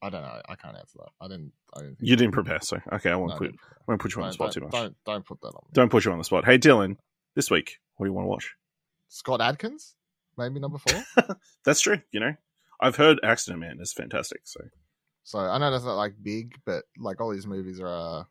I don't know. I can't answer that. I didn't. I didn't. think you didn't prepare, so okay, I won't No, I put didn't won't put you on the spot too much. Don't, don't put that on me. Don't put you on the spot. Hey, Dylan, this week, what do you want to watch? Scott Adkins, maybe number four. That's true. You know, I've heard Accident Man is fantastic. So so I know that's not like big, but like all these movies are. Uh,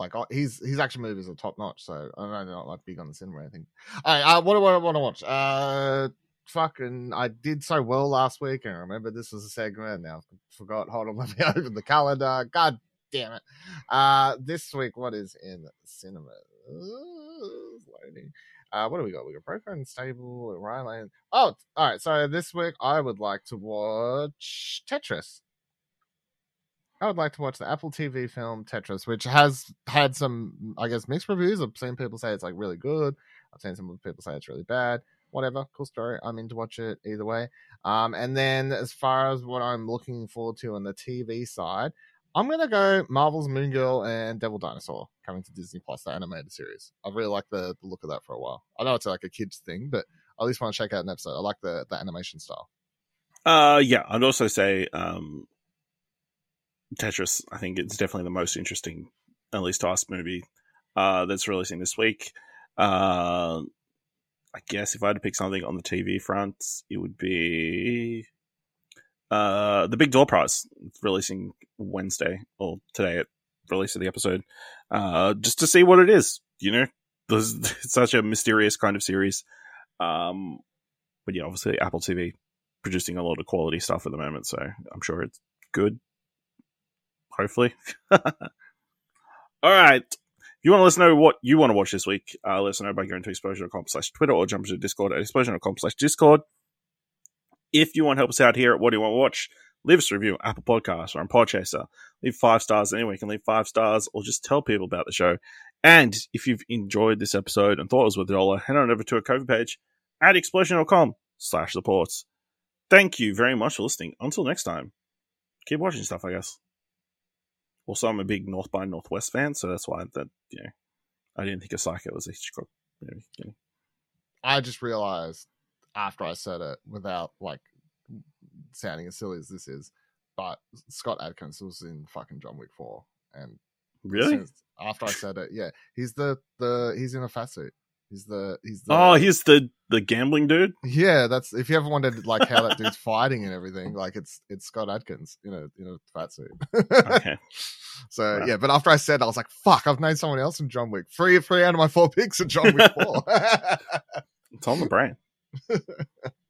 like his his action movies are top notch. So I know they're not like big on the cinema or anything. All right, uh, what do I want to watch? Uh, fucking, I did so well last week, and I remember this was a segment. Now I forgot. Hold on, let me open the calendar. God damn it! Uh, this week, what is in cinema? It's loading. Uh, what do we got? We got Broken Stable, Ryan. Oh, all right. So this week, I would like to watch Tetris. I would like to watch the Apple TV film Tetris, which has had some, I guess, mixed reviews. I've seen people say it's like really good. I've seen some people say it's really bad. Whatever, cool story. I'm in to watch it either way. Um, and then as far as what I'm looking forward to on the TV side, I'm gonna go Marvel's Moon Girl and Devil Dinosaur coming to Disney Plus, the animated series. I really like the, the look of that for a while. I know it's like a kids thing, but I at least want to check out an episode. I like the the animation style. Uh, yeah, I'd also say um, Tetris. I think it's definitely the most interesting, at least to us, movie uh, that's releasing this week. Uh, I guess if I had to pick something on the TV front, it would be uh, the Big Door Prize. Releasing Wednesday or today at release of the episode, uh, just to see what it is. You know, There's- it's such a mysterious kind of series. Um, but yeah, obviously Apple TV producing a lot of quality stuff at the moment, so I'm sure it's good. Hopefully. All right. If you want to let us know what you want to watch this week, uh, let us know by going to explosion.com slash Twitter or jump to Discord at explosion.com slash Discord. If you want to help us out here at What Do You Want to Watch, leave us a review on Apple Podcasts or on Podchaser. Leave five stars anywhere. You can leave five stars or just tell people about the show. And if you've enjoyed this episode and thought it was worth a dollar, head on over to our cover page at explosion.com slash supports. Thank you very much for listening. Until next time, keep watching stuff, I guess. Also, I'm a big North by Northwest fan, so that's why that you know I didn't think of Psycho was a Hitchcock movie. You know. I just realized after I said it, without like sounding as silly as this is, but Scott Adkins was in fucking John Wick Four, and Really? after I said it, yeah, he's the the he's in a fat suit. He's the he's the Oh, he's the the gambling dude. yeah. That's if you ever wondered like how that dude's fighting and everything, like it's it's Scott Adkins in a in a fat suit. Okay. So Wow. yeah, but after I said, I was like, "Fuck!" I've named someone else in John Wick. Three, three out of my four picks are John Wick Four. It's on the brain.